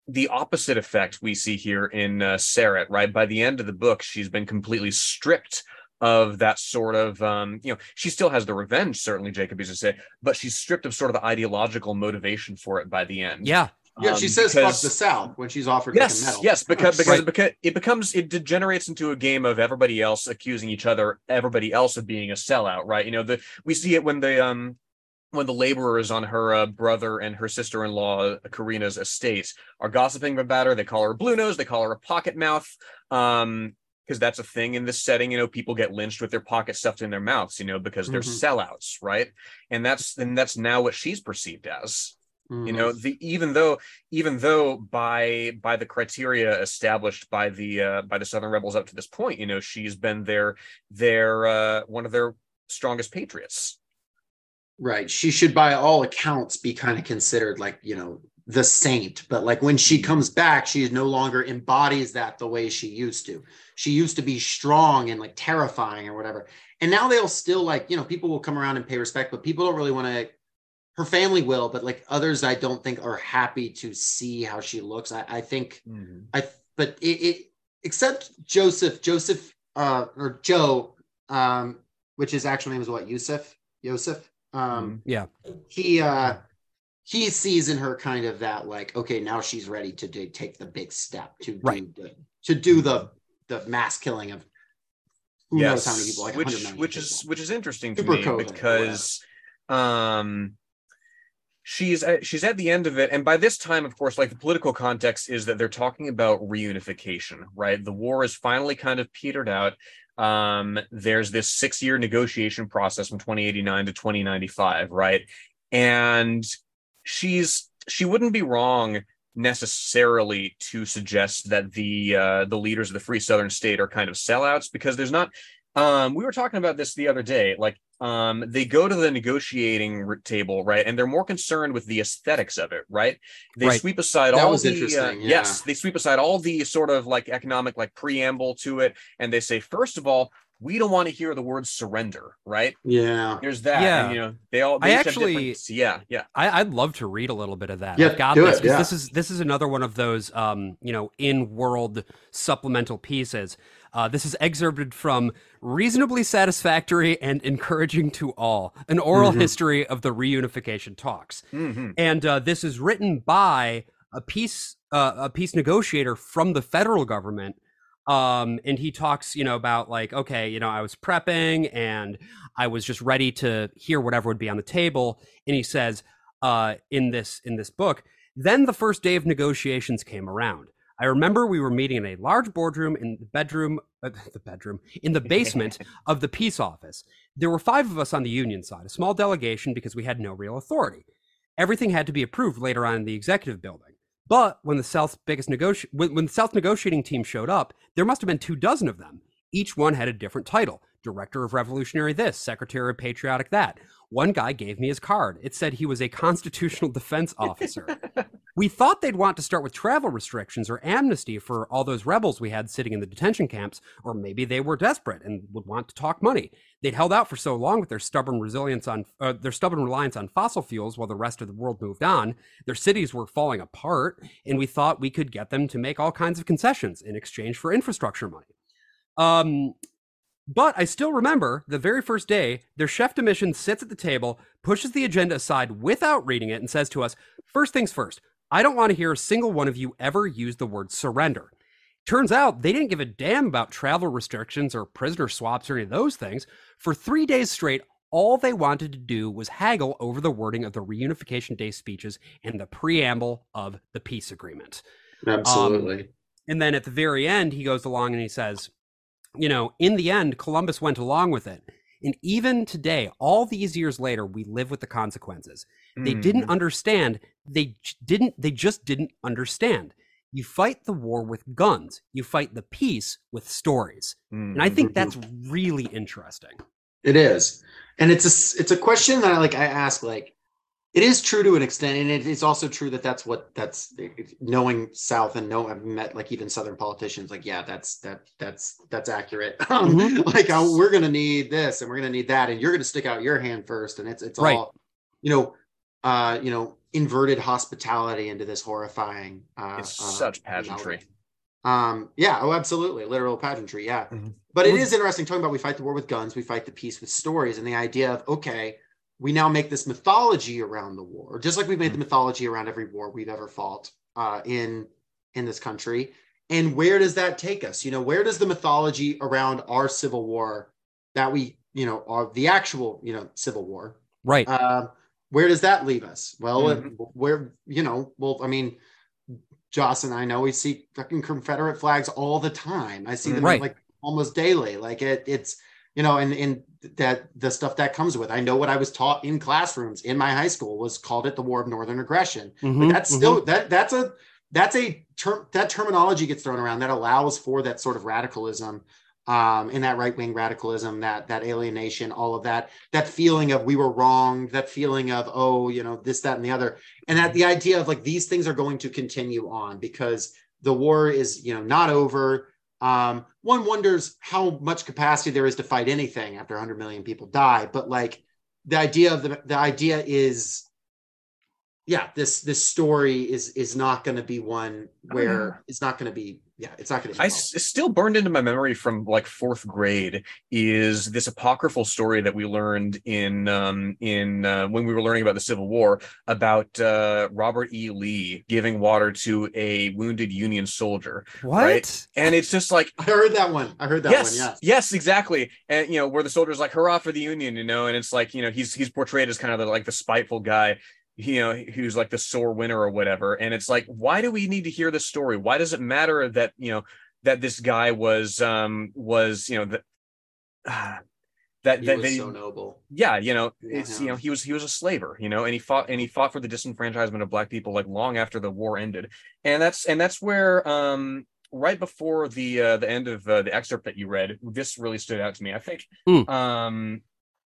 the opposite effect we see here in uh, Sarat, right? By the end of the book, she's been completely stripped of that sort of um, you know she still has the revenge certainly jacob used to say but she's stripped of sort of the ideological motivation for it by the end Yeah. Yeah, she Um, says because- fuck the South when she's offered like, Yes, medal. yes, because because Right. it, it becomes it degenerates into a game of everybody else accusing each other, everybody else of being a sellout, right? You know, the we see it when the um when the laborers on her uh, brother and her sister-in-law Karina's estate are gossiping about her. They call her blue nose. They call her a pocket mouth. Um, because that's a thing in this setting. You know, people get lynched with their pocket stuffed in their mouths. You know, because they're Mhm. sellouts, right? And that's and that's now what she's perceived as you Mhm. know the even though even though by by the criteria established by the uh by the southern rebels up to this point you know she's been their their uh one of their strongest patriots Right. She should, by all accounts, be kind of considered like, you know, the saint. But like when she comes back, she no longer embodies that the way she used to. She used to be strong and like terrifying or whatever. And now they'll still like, you know, people will come around and pay respect, but people don't really want to. Her family will, but like others, I don't think are happy to see how she looks. I, I think I but it, it except Joseph, Joseph uh or Joe, um, which his actual name is what, Yusuf? Yosef? Um Yeah. he uh he sees in her kind of that like, okay, now she's ready to do, take the big step to Right. do the, to do the the mass killing of who knows how many people, like 100 which which is which is interesting to me because um she's at, she's at the end of it. And by this time of course like the political context is that they're talking about reunification right? The war is finally kind of petered out. Um there's this six year negotiation process from 2089 to 2095 right? And she's she wouldn't be wrong necessarily to suggest that the uh the leaders of the free southern state are kind of sellouts because there's not um we were talking about this the other day like um they go to the negotiating table right and they're more concerned with the aesthetics of it right they Right. sweep aside That all was the uh, interesting, yeah. yes they sweep aside all the sort of like economic like preamble to it and they say first of all we don't want to hear the word surrender right yeah. there's that Yeah. and, you know they all I they each have actually- different- yeah yeah I, I'd love to read a little bit of that. Yeah, I've got do this it, 'cause yeah. this is this is another one of those um, you know in-world supplemental pieces. Uh, this is excerpted from reasonably satisfactory and encouraging to all an oral Mhm. history of the reunification talks. Mhm. And uh, this is written by a peace uh, a peace negotiator from the federal government. Um, and he talks, you know, about like, okay, you know, I was prepping and I was just ready to hear whatever would be on the table. And he says, uh, in this in this book, then the first day of negotiations came around. I remember we were meeting in a large boardroom in the bedroom, uh, the bedroom in the basement of the peace office. There were five of us on the union side, a small delegation because we had no real authority. Everything had to be approved later on in the executive building. But when the South's biggest negoti- when, when the South negotiating team showed up, there must have been two dozen of them. Each one had a different title Director of Revolutionary this, Secretary of Patriotic that. One guy gave me his card. It said he was a constitutional defense officer. we thought they'd want to start with travel restrictions or amnesty for all those rebels we had sitting in the detention camps, or maybe they were desperate and would want to talk money. They'd held out for so long with their stubborn resilience on uh, their stubborn reliance on fossil fuels while the rest of the world moved on. Their cities were falling apart, and we thought we could get them to make all kinds of concessions in exchange for infrastructure money. Um, but I still remember the very first day, their chef de mission sits at the table, pushes the agenda aside without reading it, and says to us, First things first, I don't want to hear a single one of you ever use the word surrender. Turns out they didn't give a damn about travel restrictions or prisoner swaps or any of those things. For three days straight, all they wanted to do was haggle over the wording of the Reunification Day speeches and the preamble of the peace agreement. Um, Absolutely. And then at the very end, he goes along and he says, you know, in the end, Columbus went along with it. And even today, all these years later, we live with the consequences. They didn't Mhm. understand. They didn't, they just didn't understand. You fight the war with guns, you fight the peace with stories. And I think Mhm. that's really interesting. It is, and it's a s- it's a question that I like. I ask like, it is true to an extent and it is also true that that's what that's knowing south and know i've met like even southern politicians like yeah that's that that's that's accurate um, mm-hmm. like oh, we're gonna need this and we're gonna need that and you're gonna stick out your hand first and it's it's right. all you know uh you know inverted hospitality into this horrifying uh it's uh, such pageantry um yeah oh absolutely literal pageantry yeah mm-hmm. but it is interesting talking about we fight the war with guns we fight the peace with stories and the idea of okay we now make this mythology around the war, just like we've made the mm-hmm. mythology around every war we've ever fought uh, in in this country. And where does that take us? You know, where does the mythology around our civil war that we, you know, are the actual, you know, civil war, right? Uh, where does that leave us? Well, mm-hmm. where, you know, well, I mean, Josh and I know we see fucking Confederate flags all the time. I see them right. like almost daily. Like it, it's you know, and and that the stuff that comes with. I know what I was taught in classrooms in my high school was called it the War of Northern Aggression. Mm-hmm, but that's still mm-hmm. that that's a that's a term that terminology gets thrown around that allows for that sort of radicalism um, and that right wing radicalism, that that alienation, all of that, that feeling of we were wrong, that feeling of oh, you know, this, that, and the other, and that the idea of like these things are going to continue on because the war is you know not over um, one wonders how much capacity there is to fight anything after 100 million people die. But like the idea of the the idea is, yeah, this this story is is not going to be one where it's not going to be yeah, it's not going to. I s- still burned into my memory from like fourth grade is this apocryphal story that we learned in um, in uh, when we were learning about the Civil War about uh, Robert E. Lee giving water to a wounded Union soldier. What? Right? And it's just like I heard that one. I heard that yes, one. Yes. Yes, exactly. And you know where the soldier's like, "Hurrah for the Union!" You know, and it's like you know he's he's portrayed as kind of the, like the spiteful guy you know who's like the sore winner or whatever. And it's like why do we need to hear this story? Why does it matter that you know that this guy was um was you know that uh, that he that was they, so noble. Yeah you know it's yeah. you know he was he was a slaver you know and he fought and he fought for the disenfranchisement of black people like long after the war ended. And that's and that's where um right before the uh the end of uh, the excerpt that you read this really stood out to me. I think mm. um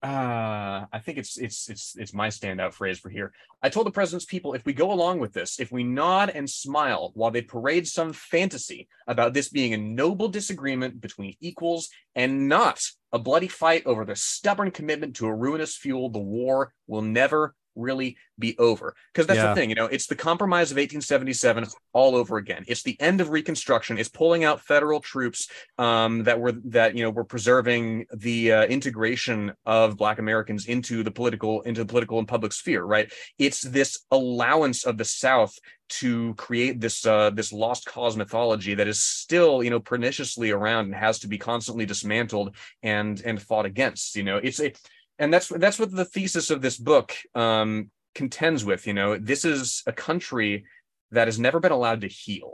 uh i think it's it's it's it's my standout phrase for here. I told the president's people if we go along with this if we nod and smile while they parade some fantasy about this being a noble disagreement between equals and not a bloody fight over the stubborn commitment to a ruinous fuel the war will never really be over. Because that's yeah. the thing you know it's the compromise of 1877 all over again. It's the end of reconstruction. It's pulling out federal troops um, that were that you know were preserving the uh, integration of black americans into the political into the political and public sphere right? It's this allowance of the south to create this uh, this lost cause mythology that is still you know perniciously around and has to be constantly dismantled and and fought against you know? It's a and that's that's what the thesis of this book um, contends with. You know, this is a country that has never been allowed to heal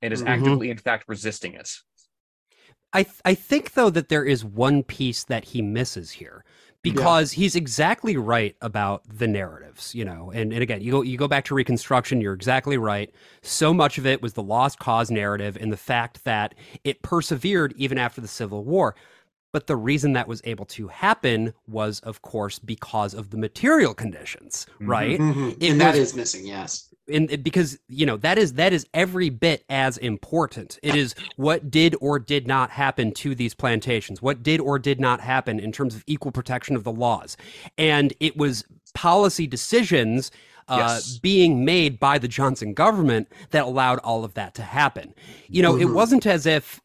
and is mm-hmm. actively, in fact, resisting it. I th- I think though that there is one piece that he misses here because yeah. he's exactly right about the narratives, you know. And and again, you go you go back to Reconstruction, you're exactly right. So much of it was the lost cause narrative and the fact that it persevered even after the Civil War. But the reason that was able to happen was, of course, because of the material conditions, mm-hmm. right? Mm-hmm. And that was, is missing, yes. And because you know that is that is every bit as important. It is what did or did not happen to these plantations. What did or did not happen in terms of equal protection of the laws, and it was policy decisions uh, yes. being made by the Johnson government that allowed all of that to happen. You know, mm-hmm. it wasn't as if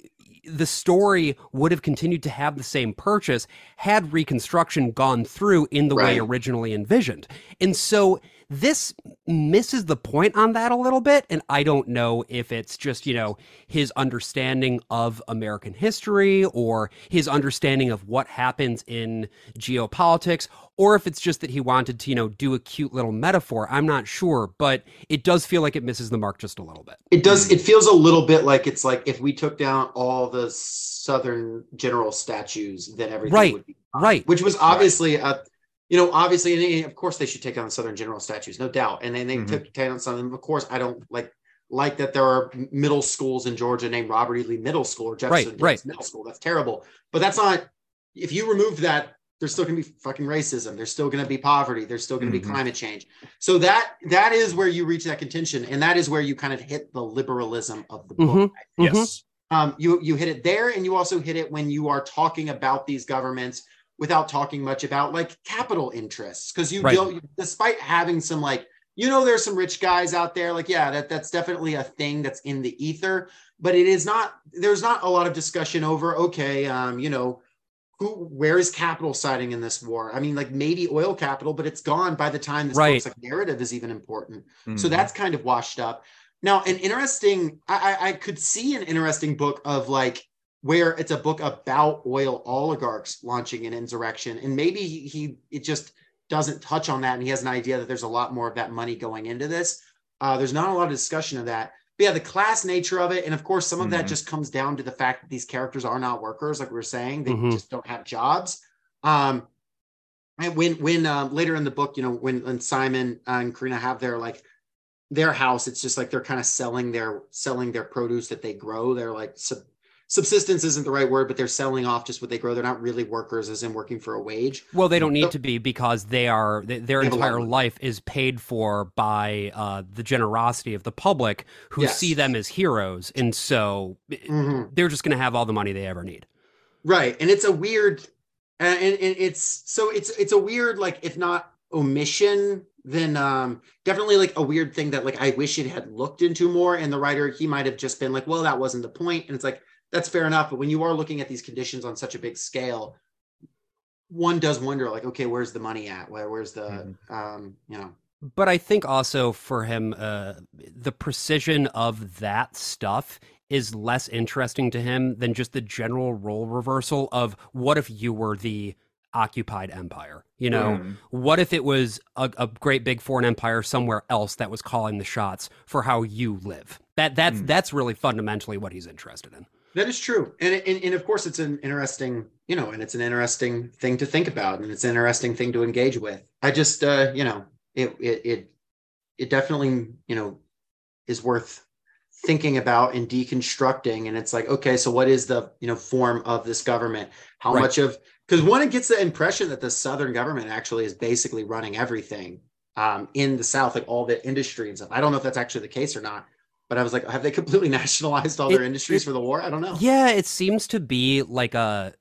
the story would have continued to have the same purchase had Reconstruction gone through in the right. way originally envisioned. And so this misses the point on that a little bit. And I don't know if it's just, you know, his understanding of American history or his understanding of what happens in geopolitics or if it's just that he wanted to, you know, do a cute little metaphor. I'm not sure, but it does feel like it misses the mark just a little bit. It does. It feels a little bit like it's like if we took down all the Southern general statues, then everything right, would be fine. right. Which was obviously a you know, obviously, and of course, they should take down Southern General statues, no doubt. And then they mm-hmm. took down some. of them. of course, I don't like like that there are middle schools in Georgia named Robert E. Lee Middle School or Jefferson right, right. Middle School. That's terrible. But that's not. If you remove that there's still going to be fucking racism. There's still going to be poverty. There's still going to Mhm. be climate change. So that that is where you reach that contention, and that is where you kind of hit the liberalism of the book. Mhm. Mhm. Yes. Um, you you hit it there, and you also hit it when you are talking about these governments without talking much about like capital interests, because you Right. don't, despite having some like you know there's some rich guys out there like yeah that that's definitely a thing that's in the ether but it is not there's not a lot of discussion over okay um you know who where is capital siding in this war i mean like maybe oil capital but it's gone by the time this Right. like narrative is even important so Mhm. that's kind of washed up now an interesting I, I i could see an interesting book of like where it's a book about oil oligarchs launching an insurrection and maybe he, he it just doesn't touch on that and he has an idea that there's a lot more of that money going into this uh, there's not a lot of discussion of that but yeah the class nature of it and of course some of that Mhm. just comes down to the fact that these characters are not workers like we were saying they Mhm. just don't have jobs um and when when um, later in the book you know when when simon and karina have their like their house it's just like they're kind of selling their selling their produce that they grow they're like sub, subsistence isn't the right word but they're selling off just what they grow they're not really workers as in working for a wage Well, they don't need So- to be because they are th- their They entire life is paid for by uh, the generosity of the public, who Yes. see them as heroes, and so i- Mhm. they're just going to have all the money they ever need. right and it's a weird and, and and it's so it's it's a weird like if not omission then um definitely like a weird thing that like i wish it had looked into more and the writer he might have just been like well that wasn't the point. and it's like that's fair enough but when you are looking at these conditions on such a big scale one does wonder like okay where's the money at where where's the um you know But I think also for him, uh, the precision of that stuff is less interesting to him than just the general role reversal of what if you were the occupied empire? You know, Mhm. what if it was a, a great big foreign empire somewhere else that was calling the shots for how you live? That that's Mm. that's really fundamentally what he's interested in. That is true, and, and and of course it's an interesting, you know, and it's an interesting thing to think about, and it's an interesting thing to engage with. I just, uh, you know, it it it it definitely, you know, is worth thinking about and deconstructing. And it's like, okay, so what is the you know form of this government? How Right. much of because one gets the impression that the southern government actually is basically running everything um, in the south, like all the industry and stuff. I don't know if that's actually the case or not. But I was like, have they completely nationalized all their industries it- for the war? I don't know. Yeah, it seems to be like a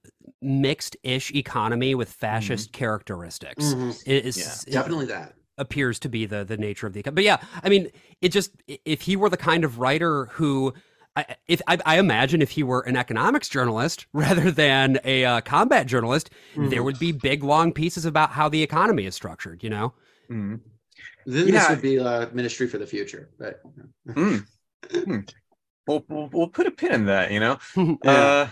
mixed-ish economy with fascist characteristics. Mhm. It is Yeah, Definitely that. appears to be the the nature of the economy. But yeah, I mean, it just if he were the kind of writer who. I, if I, I imagine if he were an economics journalist rather than a uh, combat journalist, there Mhm. would be big long pieces about how the economy is structured. You know, Mhm. Then Yeah. this would be a ministry for the future. But Mm. Hmm. We'll, we'll we'll put a pin in that, you know. Yeah. Uh,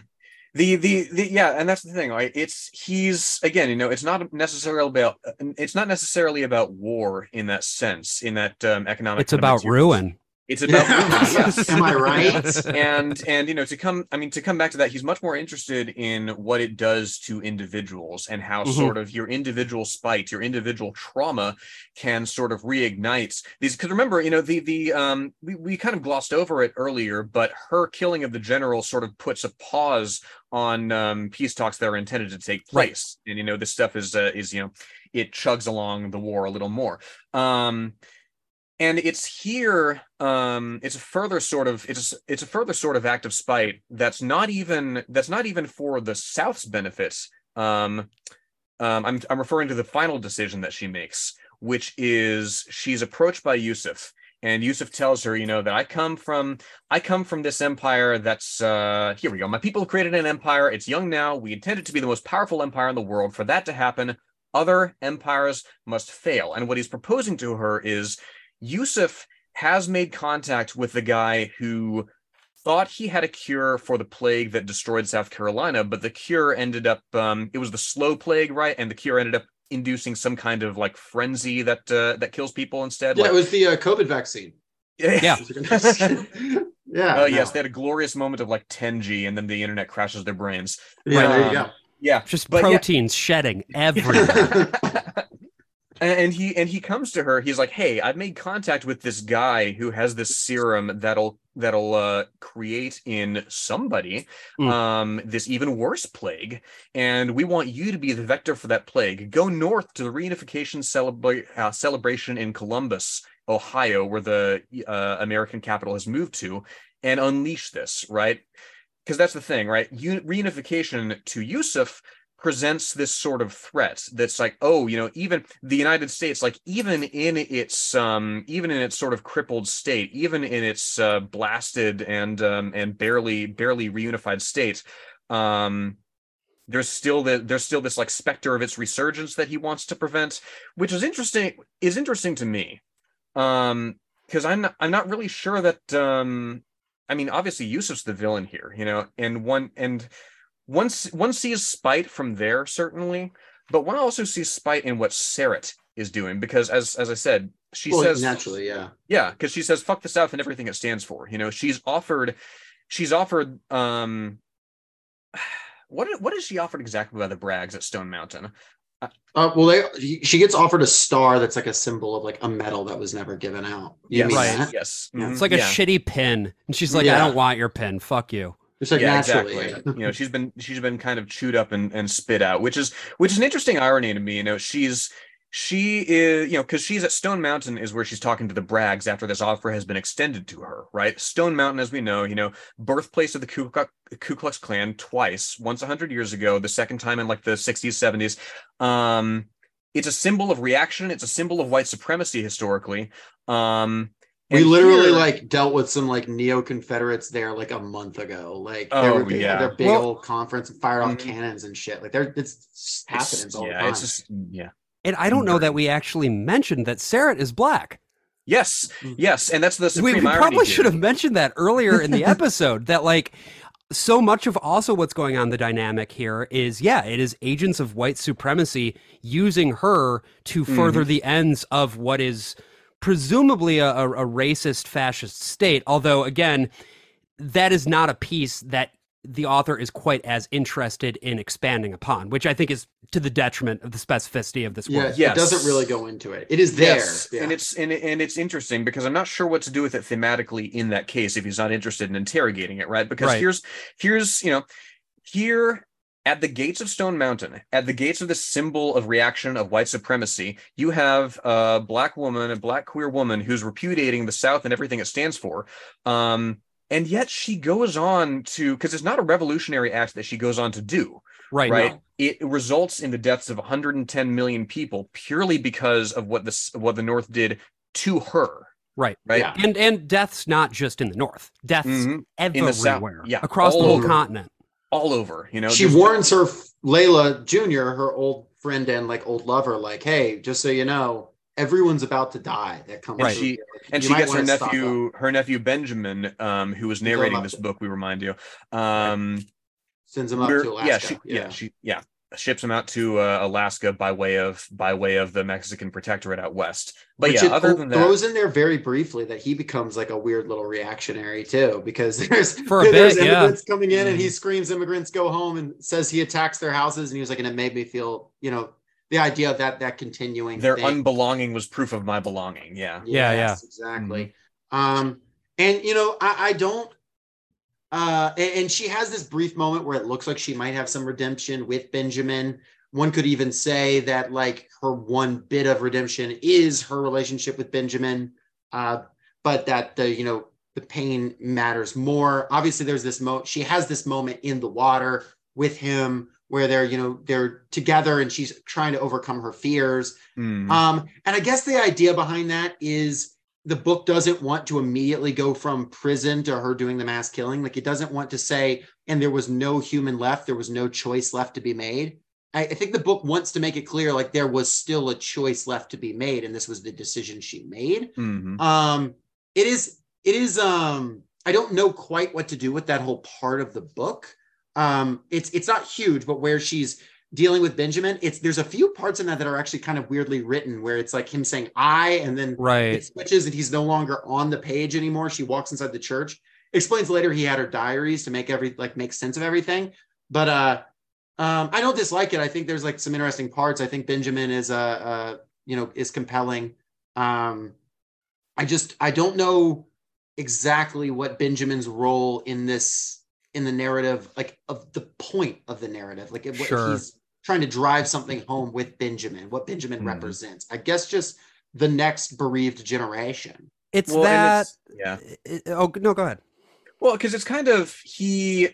the the the yeah, and that's the thing. Right? It's he's again, you know, it's not necessarily about it's not necessarily about war in that sense, in that um, economic. it's about fundamental- ruin. It's about Yeah. ruin, yes. Am I right? and and you know to come i mean to come back to that he's much more interested in what it does to individuals and how Mhm. sort of your individual spite your individual trauma can sort of reignite these because remember you know the the um we, we kind of glossed over it earlier but her killing of the general sort of puts a pause on um peace talks that are intended to take Right. place and you know this stuff is uh, is you know it chugs along the war a little more um and it's here um it's a further sort of it's it's a further sort of act of spite that's not even that's not even for the south's benefits. Um um i'm i'm referring to the final decision that she makes which is she's approached by yusuf. And yusuf tells her you know that i come from i come from this empire that's uh here we go. My people created an empire. It's young now. We intend it to be the most powerful empire in the world. For that to happen other empires must fail. And what he's proposing to her is Yusuf has made contact with the guy who thought he had a cure for the plague that destroyed South Carolina, but the cure ended up um, it was the slow plague, right? And the cure ended up inducing some kind of like frenzy that uh, that kills people instead. yeah, like, it was the uh, COVID vaccine. Yeah. yeah. Oh yes, no. they had a glorious moment of like 10G, and then the internet crashes their brains. Yeah, there you Um, go. Yeah, Just But yeah- proteins shedding everywhere. and he and he comes to her he's like hey i've made contact with this guy who has this serum that'll that'll uh, create in somebody Mm. um, this even worse plague and we want you to be the vector for that plague. Go north to the reunification celebra- uh, celebration in columbus ohio where the uh, american capital has moved to and unleash this right? Because that's the thing right? Un- reunification to yusuf presents this sort of threat that's like oh you know even the united states like even in its um even in its sort of crippled state even in its uh, blasted and um and barely barely reunified state um there's still the there's still this like specter of its resurgence that he wants to prevent which is interesting is interesting to me. Um because i'm not, i'm not really sure that um i mean obviously yusuf's the villain here you know and one and one s- one sees spite from there certainly but one also sees spite in what Sarat is doing because as as i said she Well, says naturally, yeah. yeah, because she says fuck the South and everything it stands for. You know, she's offered she's offered um what what is she offered exactly by the Braggs at Stone Mountain? Uh, well, they, she gets offered a star that's like a symbol of like a medal that was never given out. You Yes, mean Right. that? Yes. Yeah. It's like a yeah. shitty pin. And she's like, I don't want your pin. Fuck you. It's like yeah, naturally. exactly. you know, she's been she's been kind of chewed up and, and spit out, which is which is an interesting irony to me. You know, she's she is you know because she's at Stone Mountain is where she's talking to the Braggs after this offer has been extended to her. Right, Stone Mountain, as we know, you know, birthplace of the Ku Klux, Ku Klux Klan twice, once a hundred years ago, the second time in like the sixties, seventies. Um, it's a symbol of reaction. It's a symbol of white supremacy historically. Um, we and literally here- like dealt with some like neo Confederates there like a month ago. Like they Oh, were they had yeah. their big Well- old conference and fired off Mhm. cannons and shit. Like they're it's happening it's, all the yeah, time. it's just yeah. And I don't know that we actually mentioned that Sarat is black. Yes, Mm. yes, and that's the We, supreme we irony probably here. should have mentioned that earlier in the episode that like so much of also what's going on the dynamic here is yeah it is agents of white supremacy using her to further the ends of what is presumably a, a, a racist fascist state although again that is not a piece that the author is quite as interested in expanding upon which i think is to the detriment of the specificity of this yeah, work Yes. it doesn't really go into it. It is there. Yes, Yeah. and it's and, and it's interesting because I'm not sure what to do with it thematically in that case if he's not interested in interrogating it, right? Because Right. here's here's you know here at the gates of Stone Mountain, at the gates of the symbol of reaction of white supremacy, you have a black woman, a black queer woman who's repudiating the South and everything it stands for. Um, and yet she goes on to because it's not a revolutionary act that she goes on to do right, right no. it results in the deaths of 110 million people purely because of what this what the north did to her right right Yeah. and and deaths not just in the north deaths Mhm. everywhere the South, yeah, across the whole over. continent all over you know she warns her Layla Jr., her old friend and like old lover, like, hey, just so you know, everyone's about to die that comes Right. She- and You she gets her nephew her nephew benjamin um who was narrating this to- book we remind you um sends him up to Alaska. Yeah, she, yeah, she, yeah, ships them out to uh, Alaska by way of by way of the Mexican protectorate out west. But Which yeah, other than that, throws in there very briefly that he becomes like a weird little reactionary too, because there's For a there's bit, yeah. immigrants coming in and he Mhm. screams immigrants go home and says he attacks their houses and he was like and it made me feel you know the idea of that that continuing their thing. unbelonging was proof of my belonging. Yeah, Yeah, Yes, exactly. Um, and you know, I, I don't. Uh, and, and she has this brief moment where it looks like she might have some redemption with Benjamin. One could even say that like her one bit of redemption is her relationship with Benjamin, uh, but that the you know the pain matters more. Obviously, there's this mo. She has this moment in the water with him where they're you know they're together and she's trying to overcome her fears. Mm. Um, and I guess the idea behind that is the book doesn't want to immediately go from prison to her doing the mass killing. Like it doesn't want to say, and there was no human left, there was no choice left to be made. I, I think the book wants to make it clear like there was still a choice left to be made, and this was the decision she made. Mhm. Um, it is, it is, um, I don't know quite what to do with that whole part of the book. Um, it's it's not huge, but where she's dealing with Benjamin, it's there's a few parts in that that are actually kind of weirdly written where it's like him saying I and then right it switches and he's no longer on the page anymore. She walks inside the church. Explains later he had her diaries to make every like make sense of everything. But uh um I don't dislike it. I think there's like some interesting parts. I think Benjamin is a, you know is compelling. Um, I just I don't know exactly what Benjamin's role in this in the narrative, like of the point of the narrative, like Sure. if he's trying to drive something home with Benjamin, what Benjamin Mhm. represents. I guess just the next bereaved generation. It's Well, that. it's- yeah. it- oh no, go ahead. Well, because it's kind of he,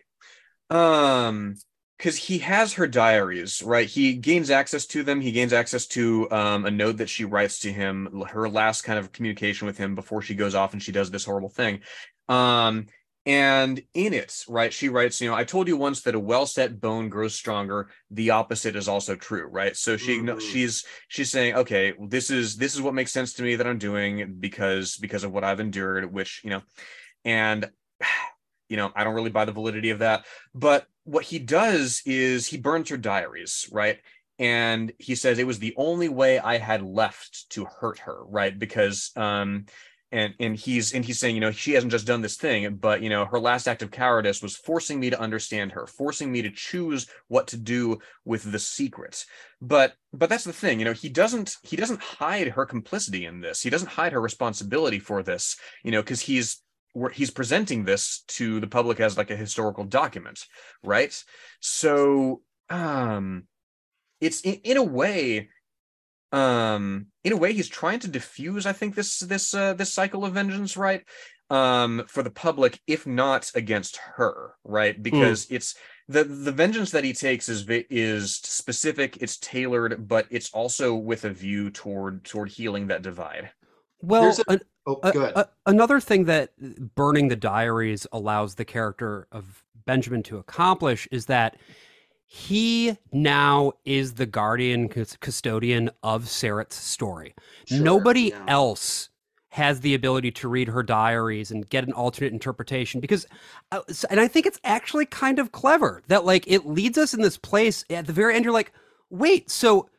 um, because he has her diaries, right? He gains access to them. He gains access to um, a note that she writes to him, her last kind of communication with him before she goes off and she does this horrible thing. Um, and in it, right, she writes, you know, I told you once that a well-set bone grows stronger. The opposite is also true, right? So she Mhm. she's she's saying, okay, this is this is what makes sense to me that I'm doing because because of what I've endured, which you know, and you know, I don't really buy the validity of that. But what he does is he burns her diaries, right? And he says it was the only way I had left to hurt her, right? Because um and and he's and he's saying, you know, she hasn't just done this thing, but you know, her last act of cowardice was forcing me to understand her, forcing me to choose what to do with the secret. But but that's the thing, you know, he doesn't he doesn't hide her complicity in this. He doesn't hide her responsibility for this, you know, because he's he's presenting this to the public as like a historical document right so um it's in, in a way um in a way he's trying to diffuse i think this this uh this cycle of vengeance right? Um for the public if not against her right? Because it's the the vengeance that he takes is vi- is specific it's tailored but it's also with a view toward toward healing that divide. Well, a- an- Oh, A- a- another thing that burning the diaries allows the character of Benjamin to accomplish is that he now is the guardian custodian of Sarat's story. Sure, Nobody yeah. else has the ability to read her diaries and get an alternate interpretation because uh, and I think it's actually kind of clever that like it leads us in this place at the very end you're like wait so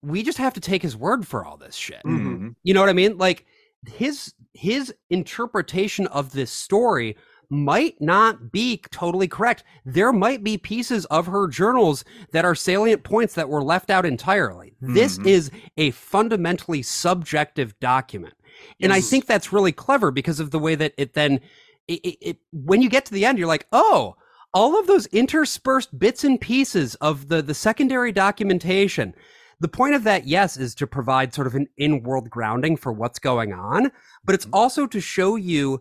we just have to take his word for all this shit. Mhm. You know what I mean? Like his his interpretation of this story might not be totally correct. There might be pieces of her journals that are salient points that were left out entirely. This Mhm. is a fundamentally subjective document. And I think that's really clever because of the way that it then it, it, it when you get to the end you're like, "Oh, all of those interspersed bits and pieces of the the secondary documentation the point of that yes is to provide sort of an in-world grounding for what's going on but it's Mhm. also to show you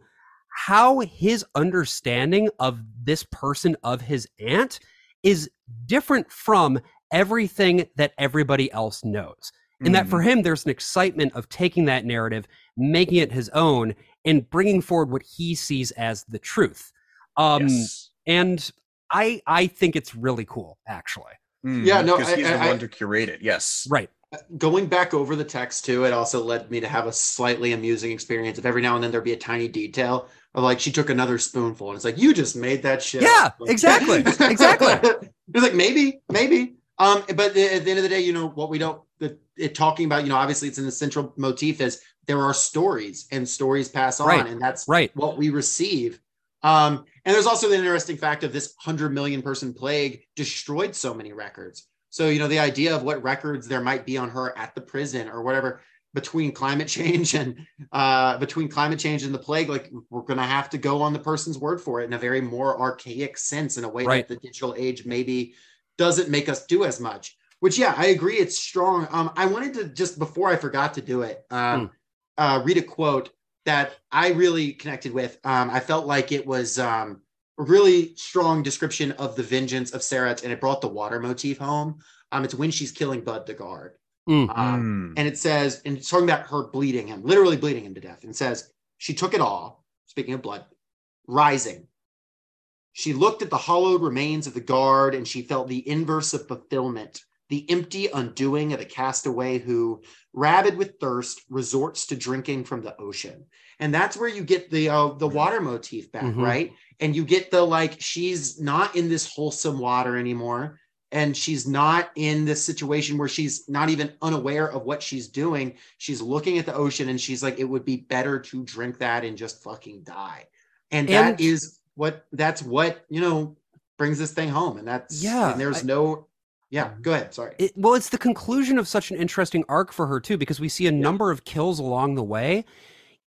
how his understanding of this person of his aunt is different from everything that everybody else knows and that for Mhm. him there's an excitement of taking that narrative making it his own and bringing forward what he sees as the truth um Yes. and i i think it's really cool actually Mhm. Yeah, no, because he's I- the I- one to curate it yes right going back over the text too, it also led me to have a slightly amusing experience If every now and then there'd be a tiny detail of like she took another spoonful and it's like you just made that shit. Yeah, up." Like- exactly, exactly. it's like maybe, maybe. Um, but at the end of the day, you know what we don't the, it talking about, you know, obviously it's in the central motif is there are stories and stories pass on, Right, and that's right what we receive. Um, and there's also the interesting fact of this hundred million person plague destroyed so many records. So, you know, the idea of what records there might be on her at the prison or whatever between climate change and uh, between climate change and the plague, like we're going to have to go on the person's word for it in a very more archaic sense, in a way Right. that the digital age maybe doesn't make us do as much. Which, yeah, I agree, it's strong. Um, I wanted to just before I forgot to do it, um, uh, read a quote that I really connected with. Um, I felt like it was um, a really strong description of the vengeance of Sarat, and it brought the water motif home. Um, it's when she's killing Bud the guard. Mm. Um, Mm. and it says, and it's talking about her bleeding him, literally bleeding him to death. And it says, she took it all, speaking of blood, rising. She looked at the hollowed remains of the guard and she felt the inverse of fulfillment, the empty undoing of the castaway who, rabid with thirst, resorts to drinking from the ocean. And that's where you get the uh, the water motif back, Mhm. right? And you get the like she's not in this wholesome water anymore and she's not in this situation where she's not even unaware of what she's doing. She's looking at the ocean and she's like, it would be better to drink that and just fucking die. And, that And- is what that's what you know brings this thing home. And that's Yeah, and there's I- no yeah, go ahead. Sorry. It, well, it's the conclusion of such an interesting arc for her too, because we see a number of kills along the way,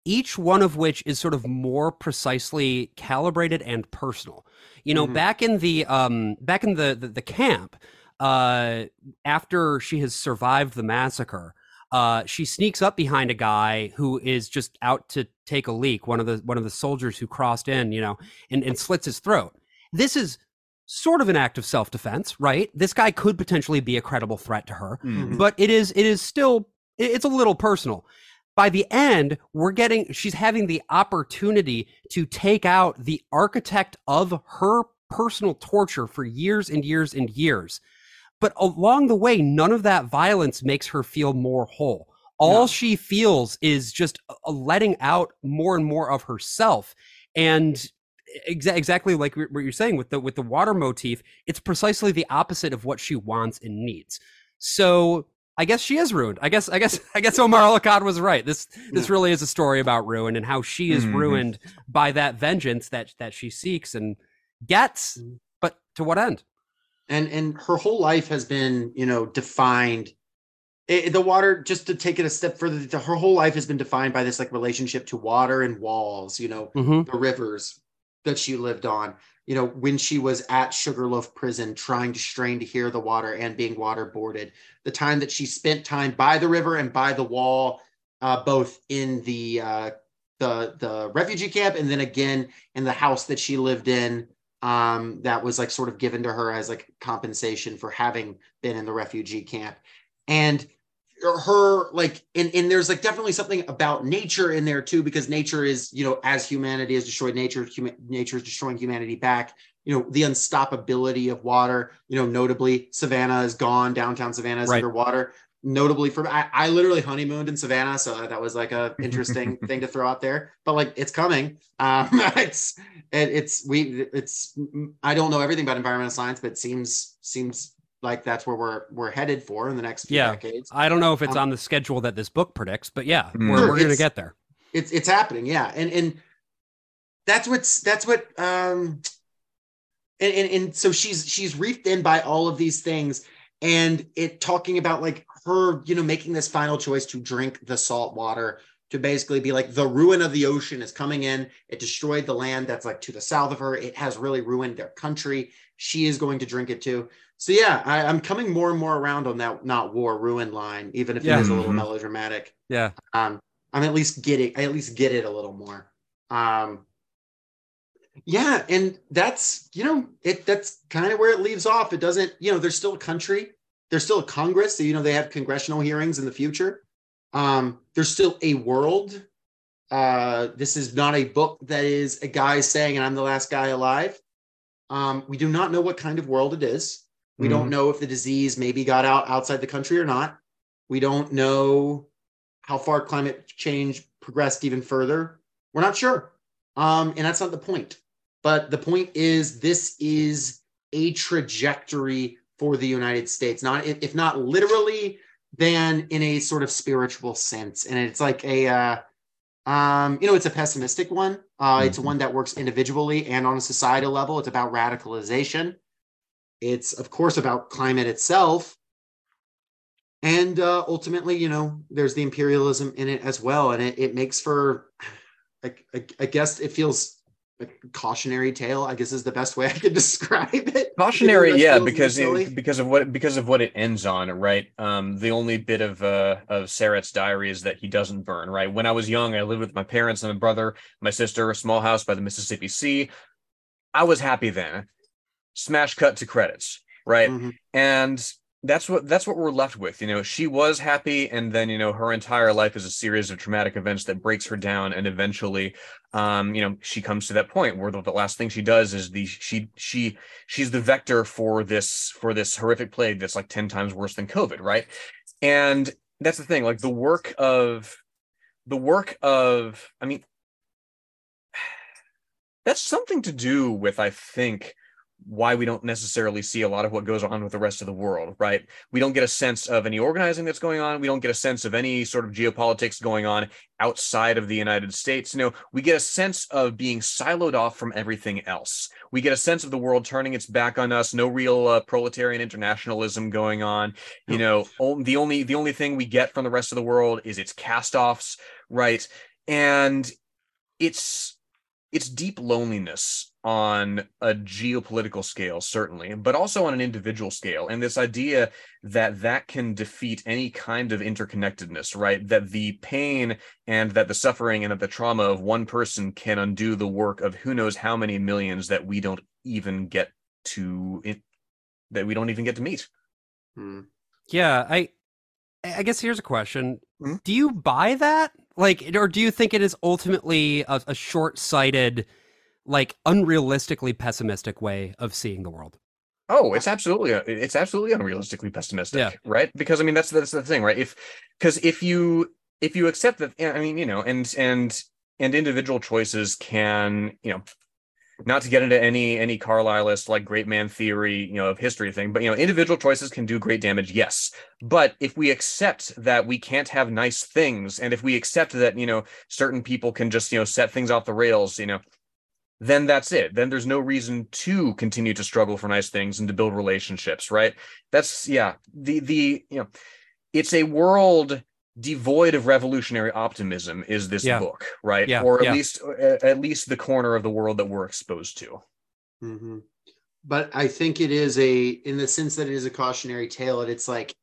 each one of which is sort of more precisely calibrated and personal. You know, Mhm. back in the um, back in the the, the camp, uh, after she has survived the massacre, uh, she sneaks up behind a guy who is just out to take a leak. One of the one of the soldiers who crossed in, you know, and, and slits his throat. This is sort of an act of self defense, right? This guy could potentially be a credible threat to her, Mhm. but it is it is still it's a little personal. By the end, we're getting she's having the opportunity to take out the architect of her personal torture for years and years and years. But along the way, none of that violence makes her feel more whole. All No. she feels is just a- a letting out more and more of herself. And exa- exactly like what you're saying with the with the water motif, it's precisely the opposite of what she wants and needs. So I guess she is ruined. I guess I guess I guess Omar El Akkad was right. This this really is a story about ruin and how she is Mhm. ruined by that vengeance that that she seeks and gets. Mhm. But to what end? and and her whole life has been you know defined it, the water just to take it a step further the- her whole life has been defined by this like relationship to water and walls you know Mm-hmm. the rivers that she lived on you know when she was at sugarloaf prison trying to strain to hear the water and being waterboarded the time that she spent time by the river and by the wall uh, both in the uh, the the refugee camp and then again in the house that she lived in um, that was like sort of given to her as like compensation for having been in the refugee camp. And her like and, and there's like definitely something about nature in there too because nature is you know as humanity has destroyed nature human nature is destroying humanity back you know the unstoppability of water you know notably savannah is gone downtown savannah is Right. underwater notably for I, I literally honeymooned in savannah so that was like a interesting thing to throw out there but like it's coming um it's it, it's we it's i don't know everything about environmental science but it seems seems like that's where we're we're headed for in the next few Yeah. decades I don't know if it's Um, on the schedule that this book predicts, but yeah, Mm. we're, we're gonna get there. it's it's happening yeah and and that's what's that's what um and, and and so she's she's reefed in by all of these things and it talking about like her you know making this final choice to drink the salt water to basically be like the ruin of the ocean is coming in. It destroyed the land that's like to the south of her. It has really ruined their country. She is going to drink it too. So yeah I, i'm coming more and more around on that not war ruin line even if Yeah. it is a little Mhm. melodramatic. Yeah. um i'm at least getting i at least get it a little more. Um yeah and that's you know it that's kind of where it leaves off. It doesn't you know there's still a country. There's still a congress so you know they have congressional hearings in the future um there's still a world uh this is not a book that is a guy saying and i'm the last guy alive um we do not know what kind of world it is we don't know if the disease maybe got out outside the country or not we don't know how far climate change progressed even further. We're not sure. Um, and that's not the point. But the point is, this is a trajectory for the United States, not if not literally, then in a sort of spiritual sense. And it's like a, uh, um, you know, it's a pessimistic one. Uh, It's Mhm. one that works individually and on a societal level. It's about radicalization. It's, of course, about climate itself and uh, ultimately you know there's the imperialism in it as well and it, it makes for I, I, I guess it feels a cautionary tale i guess is the best way i could describe it. Cautionary Even though it yeah because it, because of what because of what it ends on right? Um the only bit of uh of Sarat's diary is that he doesn't burn right? When i was young i lived with my parents and my brother my sister a small house by the mississippi sea. I was happy then. Smash cut to credits right? Mhm. and that's what that's what we're left with you know she was happy and then you know her entire life is a series of traumatic events that breaks her down and eventually um you know she comes to that point where the, the last thing she does is the she she she's the vector for this for this horrific plague that's like 10 times worse than covid right? And that's the thing like the work of the work of i mean that's something to do with i think why we don't necessarily see a lot of what goes on with the rest of the world, right? We don't get a sense of any organizing that's going on. We don't get a sense of any sort of geopolitics going on outside of the United States. You know, we get a sense of being siloed off from everything else. We get a sense of the world turning its back on us. No real uh, proletarian internationalism going on. You know, the only the only thing we get from the rest of the world is its cast-offs, right? And it's it's deep loneliness on a geopolitical scale certainly but also on an individual scale. And this idea that that can defeat any kind of interconnectedness right? That the pain and that the suffering and that the trauma of one person can undo the work of who knows how many millions that we don't even get to that we don't even get to meet. Hmm. yeah i i guess here's a question. Hmm? do you buy that like or do you think it is ultimately a, a short-sighted like unrealistically pessimistic way of seeing the world. Oh, it's absolutely uh, it's absolutely unrealistically pessimistic, yeah. right? Because I mean that's that's the thing, right? If because if you if you accept that eh, I mean, you know, and and and individual choices can, you know, not to get into any any Carlylist like great man theory, you know, of history thing, but you know, individual choices can do great damage, yes. But if we accept that we can't have nice things, and if we accept that you know certain people can just you know set things off the rails, you know, then that's it. Then there's no reason to continue to struggle for nice things and to build relationships, right? That's yeah. The the you know, it's a world devoid of revolutionary optimism is this yeah. book, right? Yeah, or at yeah. least at least the corner of the world that we're exposed to. Mm-hmm. But I think it is a in the sense that it is a cautionary tale. And it's like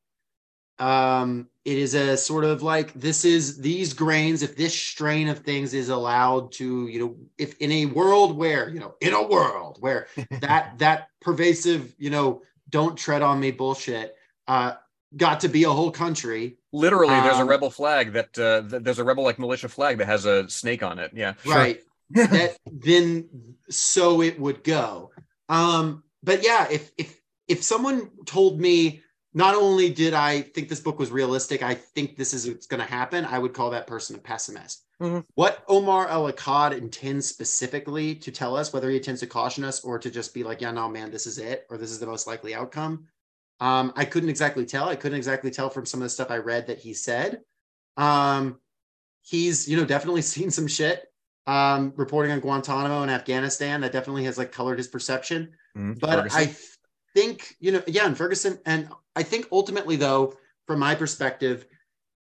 um it is a sort of like this is these grains if this strain of things is allowed to you know if in a world where you know in a world where that that pervasive you know don't tread on me bullshit uh got to be a whole country literally um, there's a um, rebel flag that uh th- there's a rebel like militia flag that has a snake on it yeah right sure. that then so it would go um but yeah if if if someone told me not only did I think this book was realistic, I think this is what's going to happen. I would call that person a pessimist. Mm-hmm. What Omar El Akkad intends specifically to tell us, whether he intends to caution us or to just be like, yeah, no, man, this is it, or this is the most likely outcome, um, I couldn't exactly tell. I couldn't exactly tell from some of the stuff I read that he said. Um, he's, you know, definitely seen some shit um, reporting on Guantanamo and Afghanistan that definitely has like colored his perception. Mm-hmm. But Ferguson. I think, you know, yeah, and Ferguson and I think ultimately, though, from my perspective,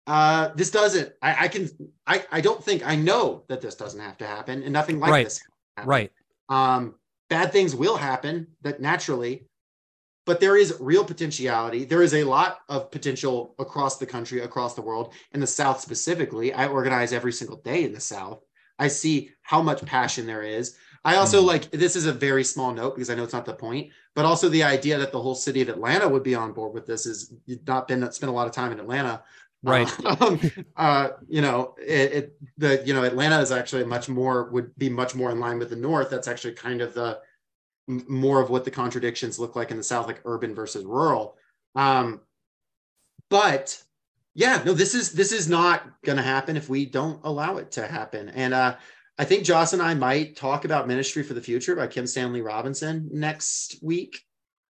uh, this doesn't. I, I can. I, I don't think. I know that this doesn't have to happen, and nothing like right. this. Right. Um, bad things will happen. That naturally, but there is real potentiality. There is a lot of potential across the country, across the world, in the South specifically. I organize every single day in the South. I see how much passion there is. I also mm. like this is a very small note because I know it's not the point, but also the idea that the whole city of Atlanta would be on board with this is you've not been spent a lot of time in Atlanta. Right. Um, uh, you know, it, it, the you know Atlanta is actually much more would be much more in line with the North. That's actually kind of the more of what the contradictions look like in the South, like urban versus rural. Um, but yeah, no, this is this is not going to happen if we don't allow it to happen. And uh, I think Joss and I might talk about Ministry for the Future by Kim Stanley Robinson next week,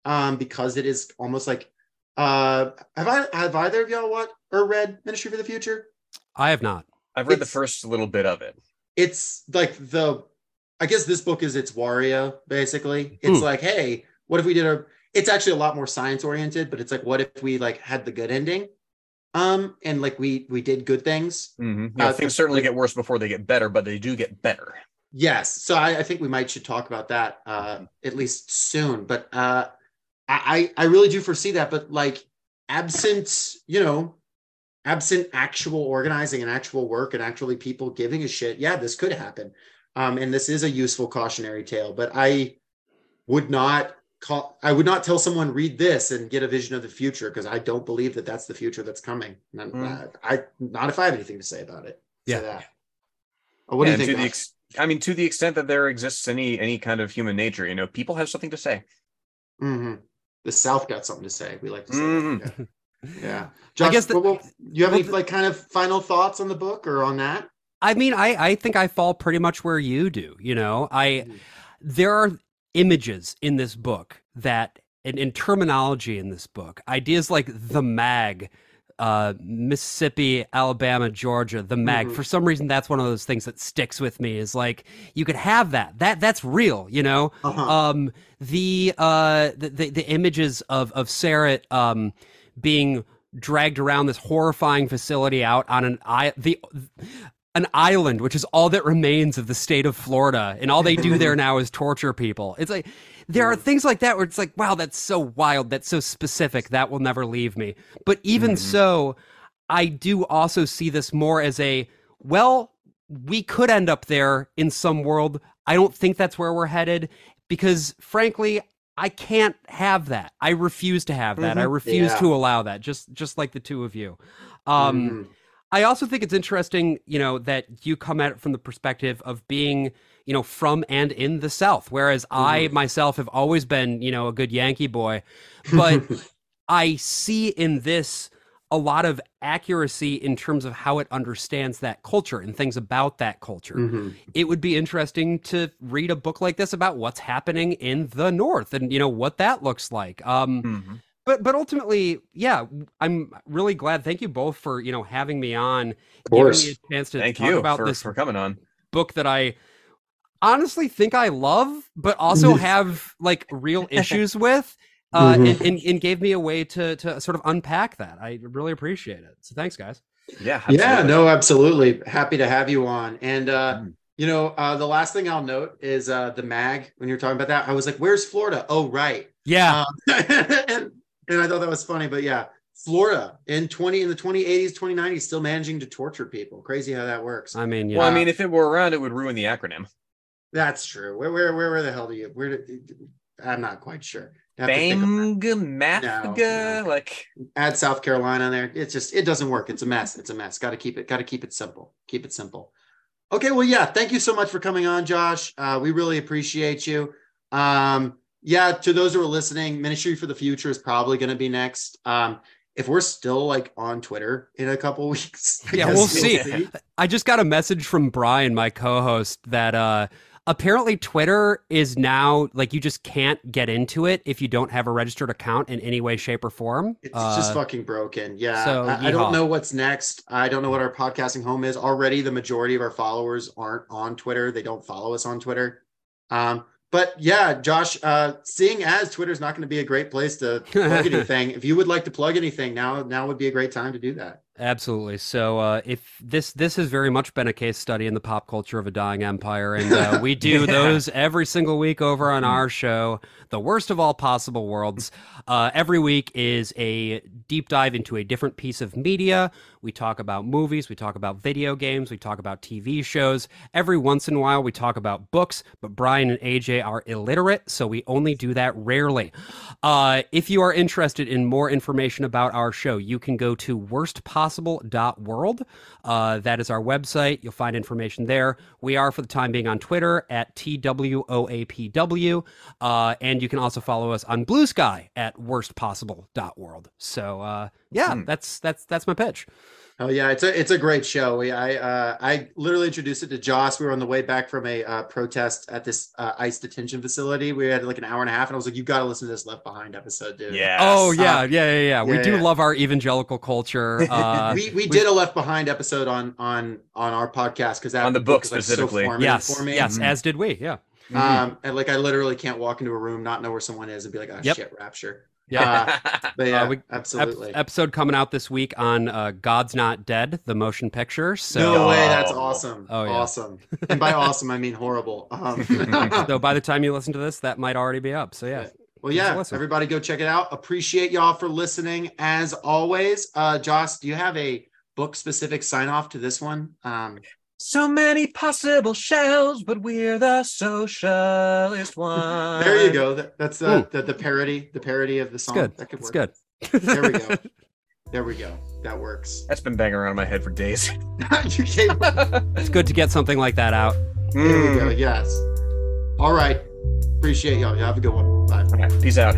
um, because it is almost like uh, have I have either of y'all what or read Ministry for the Future? I have not. I've read it's, the first little bit of it. It's like the, I guess this book is its Wario basically. It's hmm. like, hey, what if we did a? It's actually a lot more science oriented, but it's like, what if we like had the good ending? um and like we we did good things mm-hmm. yeah, uh, things certainly get worse before they get better but they do get better yes so I, I, think we might should talk about that uh mm-hmm. at least soon but uh i i really do foresee that but like absent you know absent actual organizing and actual work and actually people giving a shit yeah this could happen um and this is a useful cautionary tale but i would not call i would not tell someone read this and get a vision of the future because i don't believe that that's the future that's coming. Mm. I, not if i have anything to say about it. Yeah. Oh, what yeah, do you think ex- i mean to the extent that there exists any any kind of human nature you know people have something to say. Mm-hmm. the south got something to say. We like to say mm-hmm. yeah, yeah. Josh, i guess the, well, you have any like kind of final thoughts on the book or on that i mean i i think i fall pretty much where you do you know i mm-hmm. there are images in this book that and in terminology in this book, ideas like the mag, uh, Mississippi, Alabama, Georgia, the mag. Mhm. For some reason, that's one of those things that sticks with me. Is like you could have that. That that's real, you know. Uh-huh. Um, the uh, the, the the images of of Sarat um being dragged around this horrifying facility out on an i the an island, which is all that remains of the state of Florida, and all they do there now is torture people. It's like there are things like that where it's like, wow, that's so wild, that's so specific, that will never leave me. But even Mhm. so, I do also see this more as a well, we could end up there in some world. I don't think that's where we're headed because, frankly, I can't have that. I refuse to have that. I Mhm. refuse Yeah. to allow that. Just just like the two of you. Um, Mhm. I also think it's interesting, you know, that you come at it from the perspective of being, you know, from and in the South, whereas I Mm-hmm. myself have always been, you know, a good Yankee boy. But I see in this a lot of accuracy in terms of how it understands that culture and things about that culture. Mhm. It would be interesting to read a book like this about what's happening in the North and, you know, what that looks like. Um, Mhm. But but ultimately, yeah, I'm really glad. Thank you both for you know having me on, Of course. giving me a chance to Thank talk you about for, this for coming on. book that I honestly think I love, but also have like real issues with. Uh, Mhm. and, and, and gave me a way to to sort of unpack that. I really appreciate it. So thanks, guys. Yeah. Yeah, no, absolutely. Happy to have you on. And uh, Mm. you know, uh, the last thing I'll note is uh the mag. When you're talking about that, I was like, "Where's Florida?" Oh, right. Yeah, Um, and and I thought that was funny, but yeah, Florida in 20 in the 2080s, 2090s, still managing to torture people. Crazy how that works. I mean, yeah. Well, I mean, if it were around, it would ruin the acronym. That's true. Where where where, where the hell do you? Where? Did, I'm not quite sure. I have to think of- Bang, Mathga, no. like add South Carolina there. It's just it doesn't work. It's a mess. It's a mess. Got to keep it. Got to keep it simple. Keep it simple. Okay. Well, yeah. Thank you so much for coming on, Josh. Uh, we really appreciate you. Um, yeah. To those who are listening, Ministry for the Future is probably going to be next. Um, if we're still like on Twitter in a couple weeks, I Yeah, guess we'll see. see. I just got a message from Brian, my co-host, that uh apparently Twitter is now like you just can't get into it if you don't have a registered account in any way, shape, or form. It's just Uh, fucking broken. Yeah. so, I, I don't know what's next. I don't know what our podcasting home is. Already, the majority of our followers aren't on Twitter. They don't follow us on Twitter. Um, but yeah, Josh, uh, seeing as Twitter's not going to be a great place to plug anything, if you would like to plug anything now, now would be a great time to do that. Absolutely. So, uh, if this this has very much been a case study in the pop culture of a dying empire, and uh, we do Yeah. those every single week over on our show, the worst of all possible worlds. Uh, every week is a deep dive into a different piece of media. We talk about movies, we talk about video games, we talk about TV shows. Every once in a while, we talk about books. But Brian and AJ are illiterate, so we only do that rarely. Uh, if you are interested in more information about our show, you can go to worstpossible.world. Uh, that is our website. You'll find information there. We are, for the time being, on Twitter at TWOAPW. Uh, and you can also follow us on Blue Sky at worstpossible.world. So, uh, yeah, Hmm. that's that's that's my pitch. Oh yeah, it's a it's a great show. We, I uh, I literally introduced it to Joss. We were on the way back from a uh, protest at this uh, ICE detention facility. We had like an hour and a half, and I was like, "You got to listen to this Left Behind episode, dude." yeah. Oh yeah, yeah, yeah, yeah. We yeah, do yeah. love our evangelical culture. Uh, we, we did a Left Behind episode on on on our podcast because On the book is, like, specifically. so yes, for me. yes, Mhm. as did we. Yeah, Mhm. Um, and like I literally can't walk into a room, not know where someone is, and be like, "Oh Yep. shit, Rapture." Yeah. But yeah, we- Ep- absolutely. episode coming out this week on uh, God's Not Dead, the motion picture. So, no way, that's Oh. awesome. Oh, yeah. Awesome. And by awesome, I mean horrible. Um, so by the time you listen to this, that might already be up. So yeah, Well, Give us a yeah, everybody go check it out. Appreciate y'all for listening as always. Uh, Josh, do you have a book specific sign off to this one? Um, so many possible shells, but we're the socialist one. there you go. That, that's the, the the parody, the parody of the it's song. good. That could It's work. good. There we go. There we go. That works. That's been banging around in my head for days. It's good to get something like that out. there we Mm. go. Yes. All right. Appreciate y'all. Y'all have a good one. Bye. All right, peace out.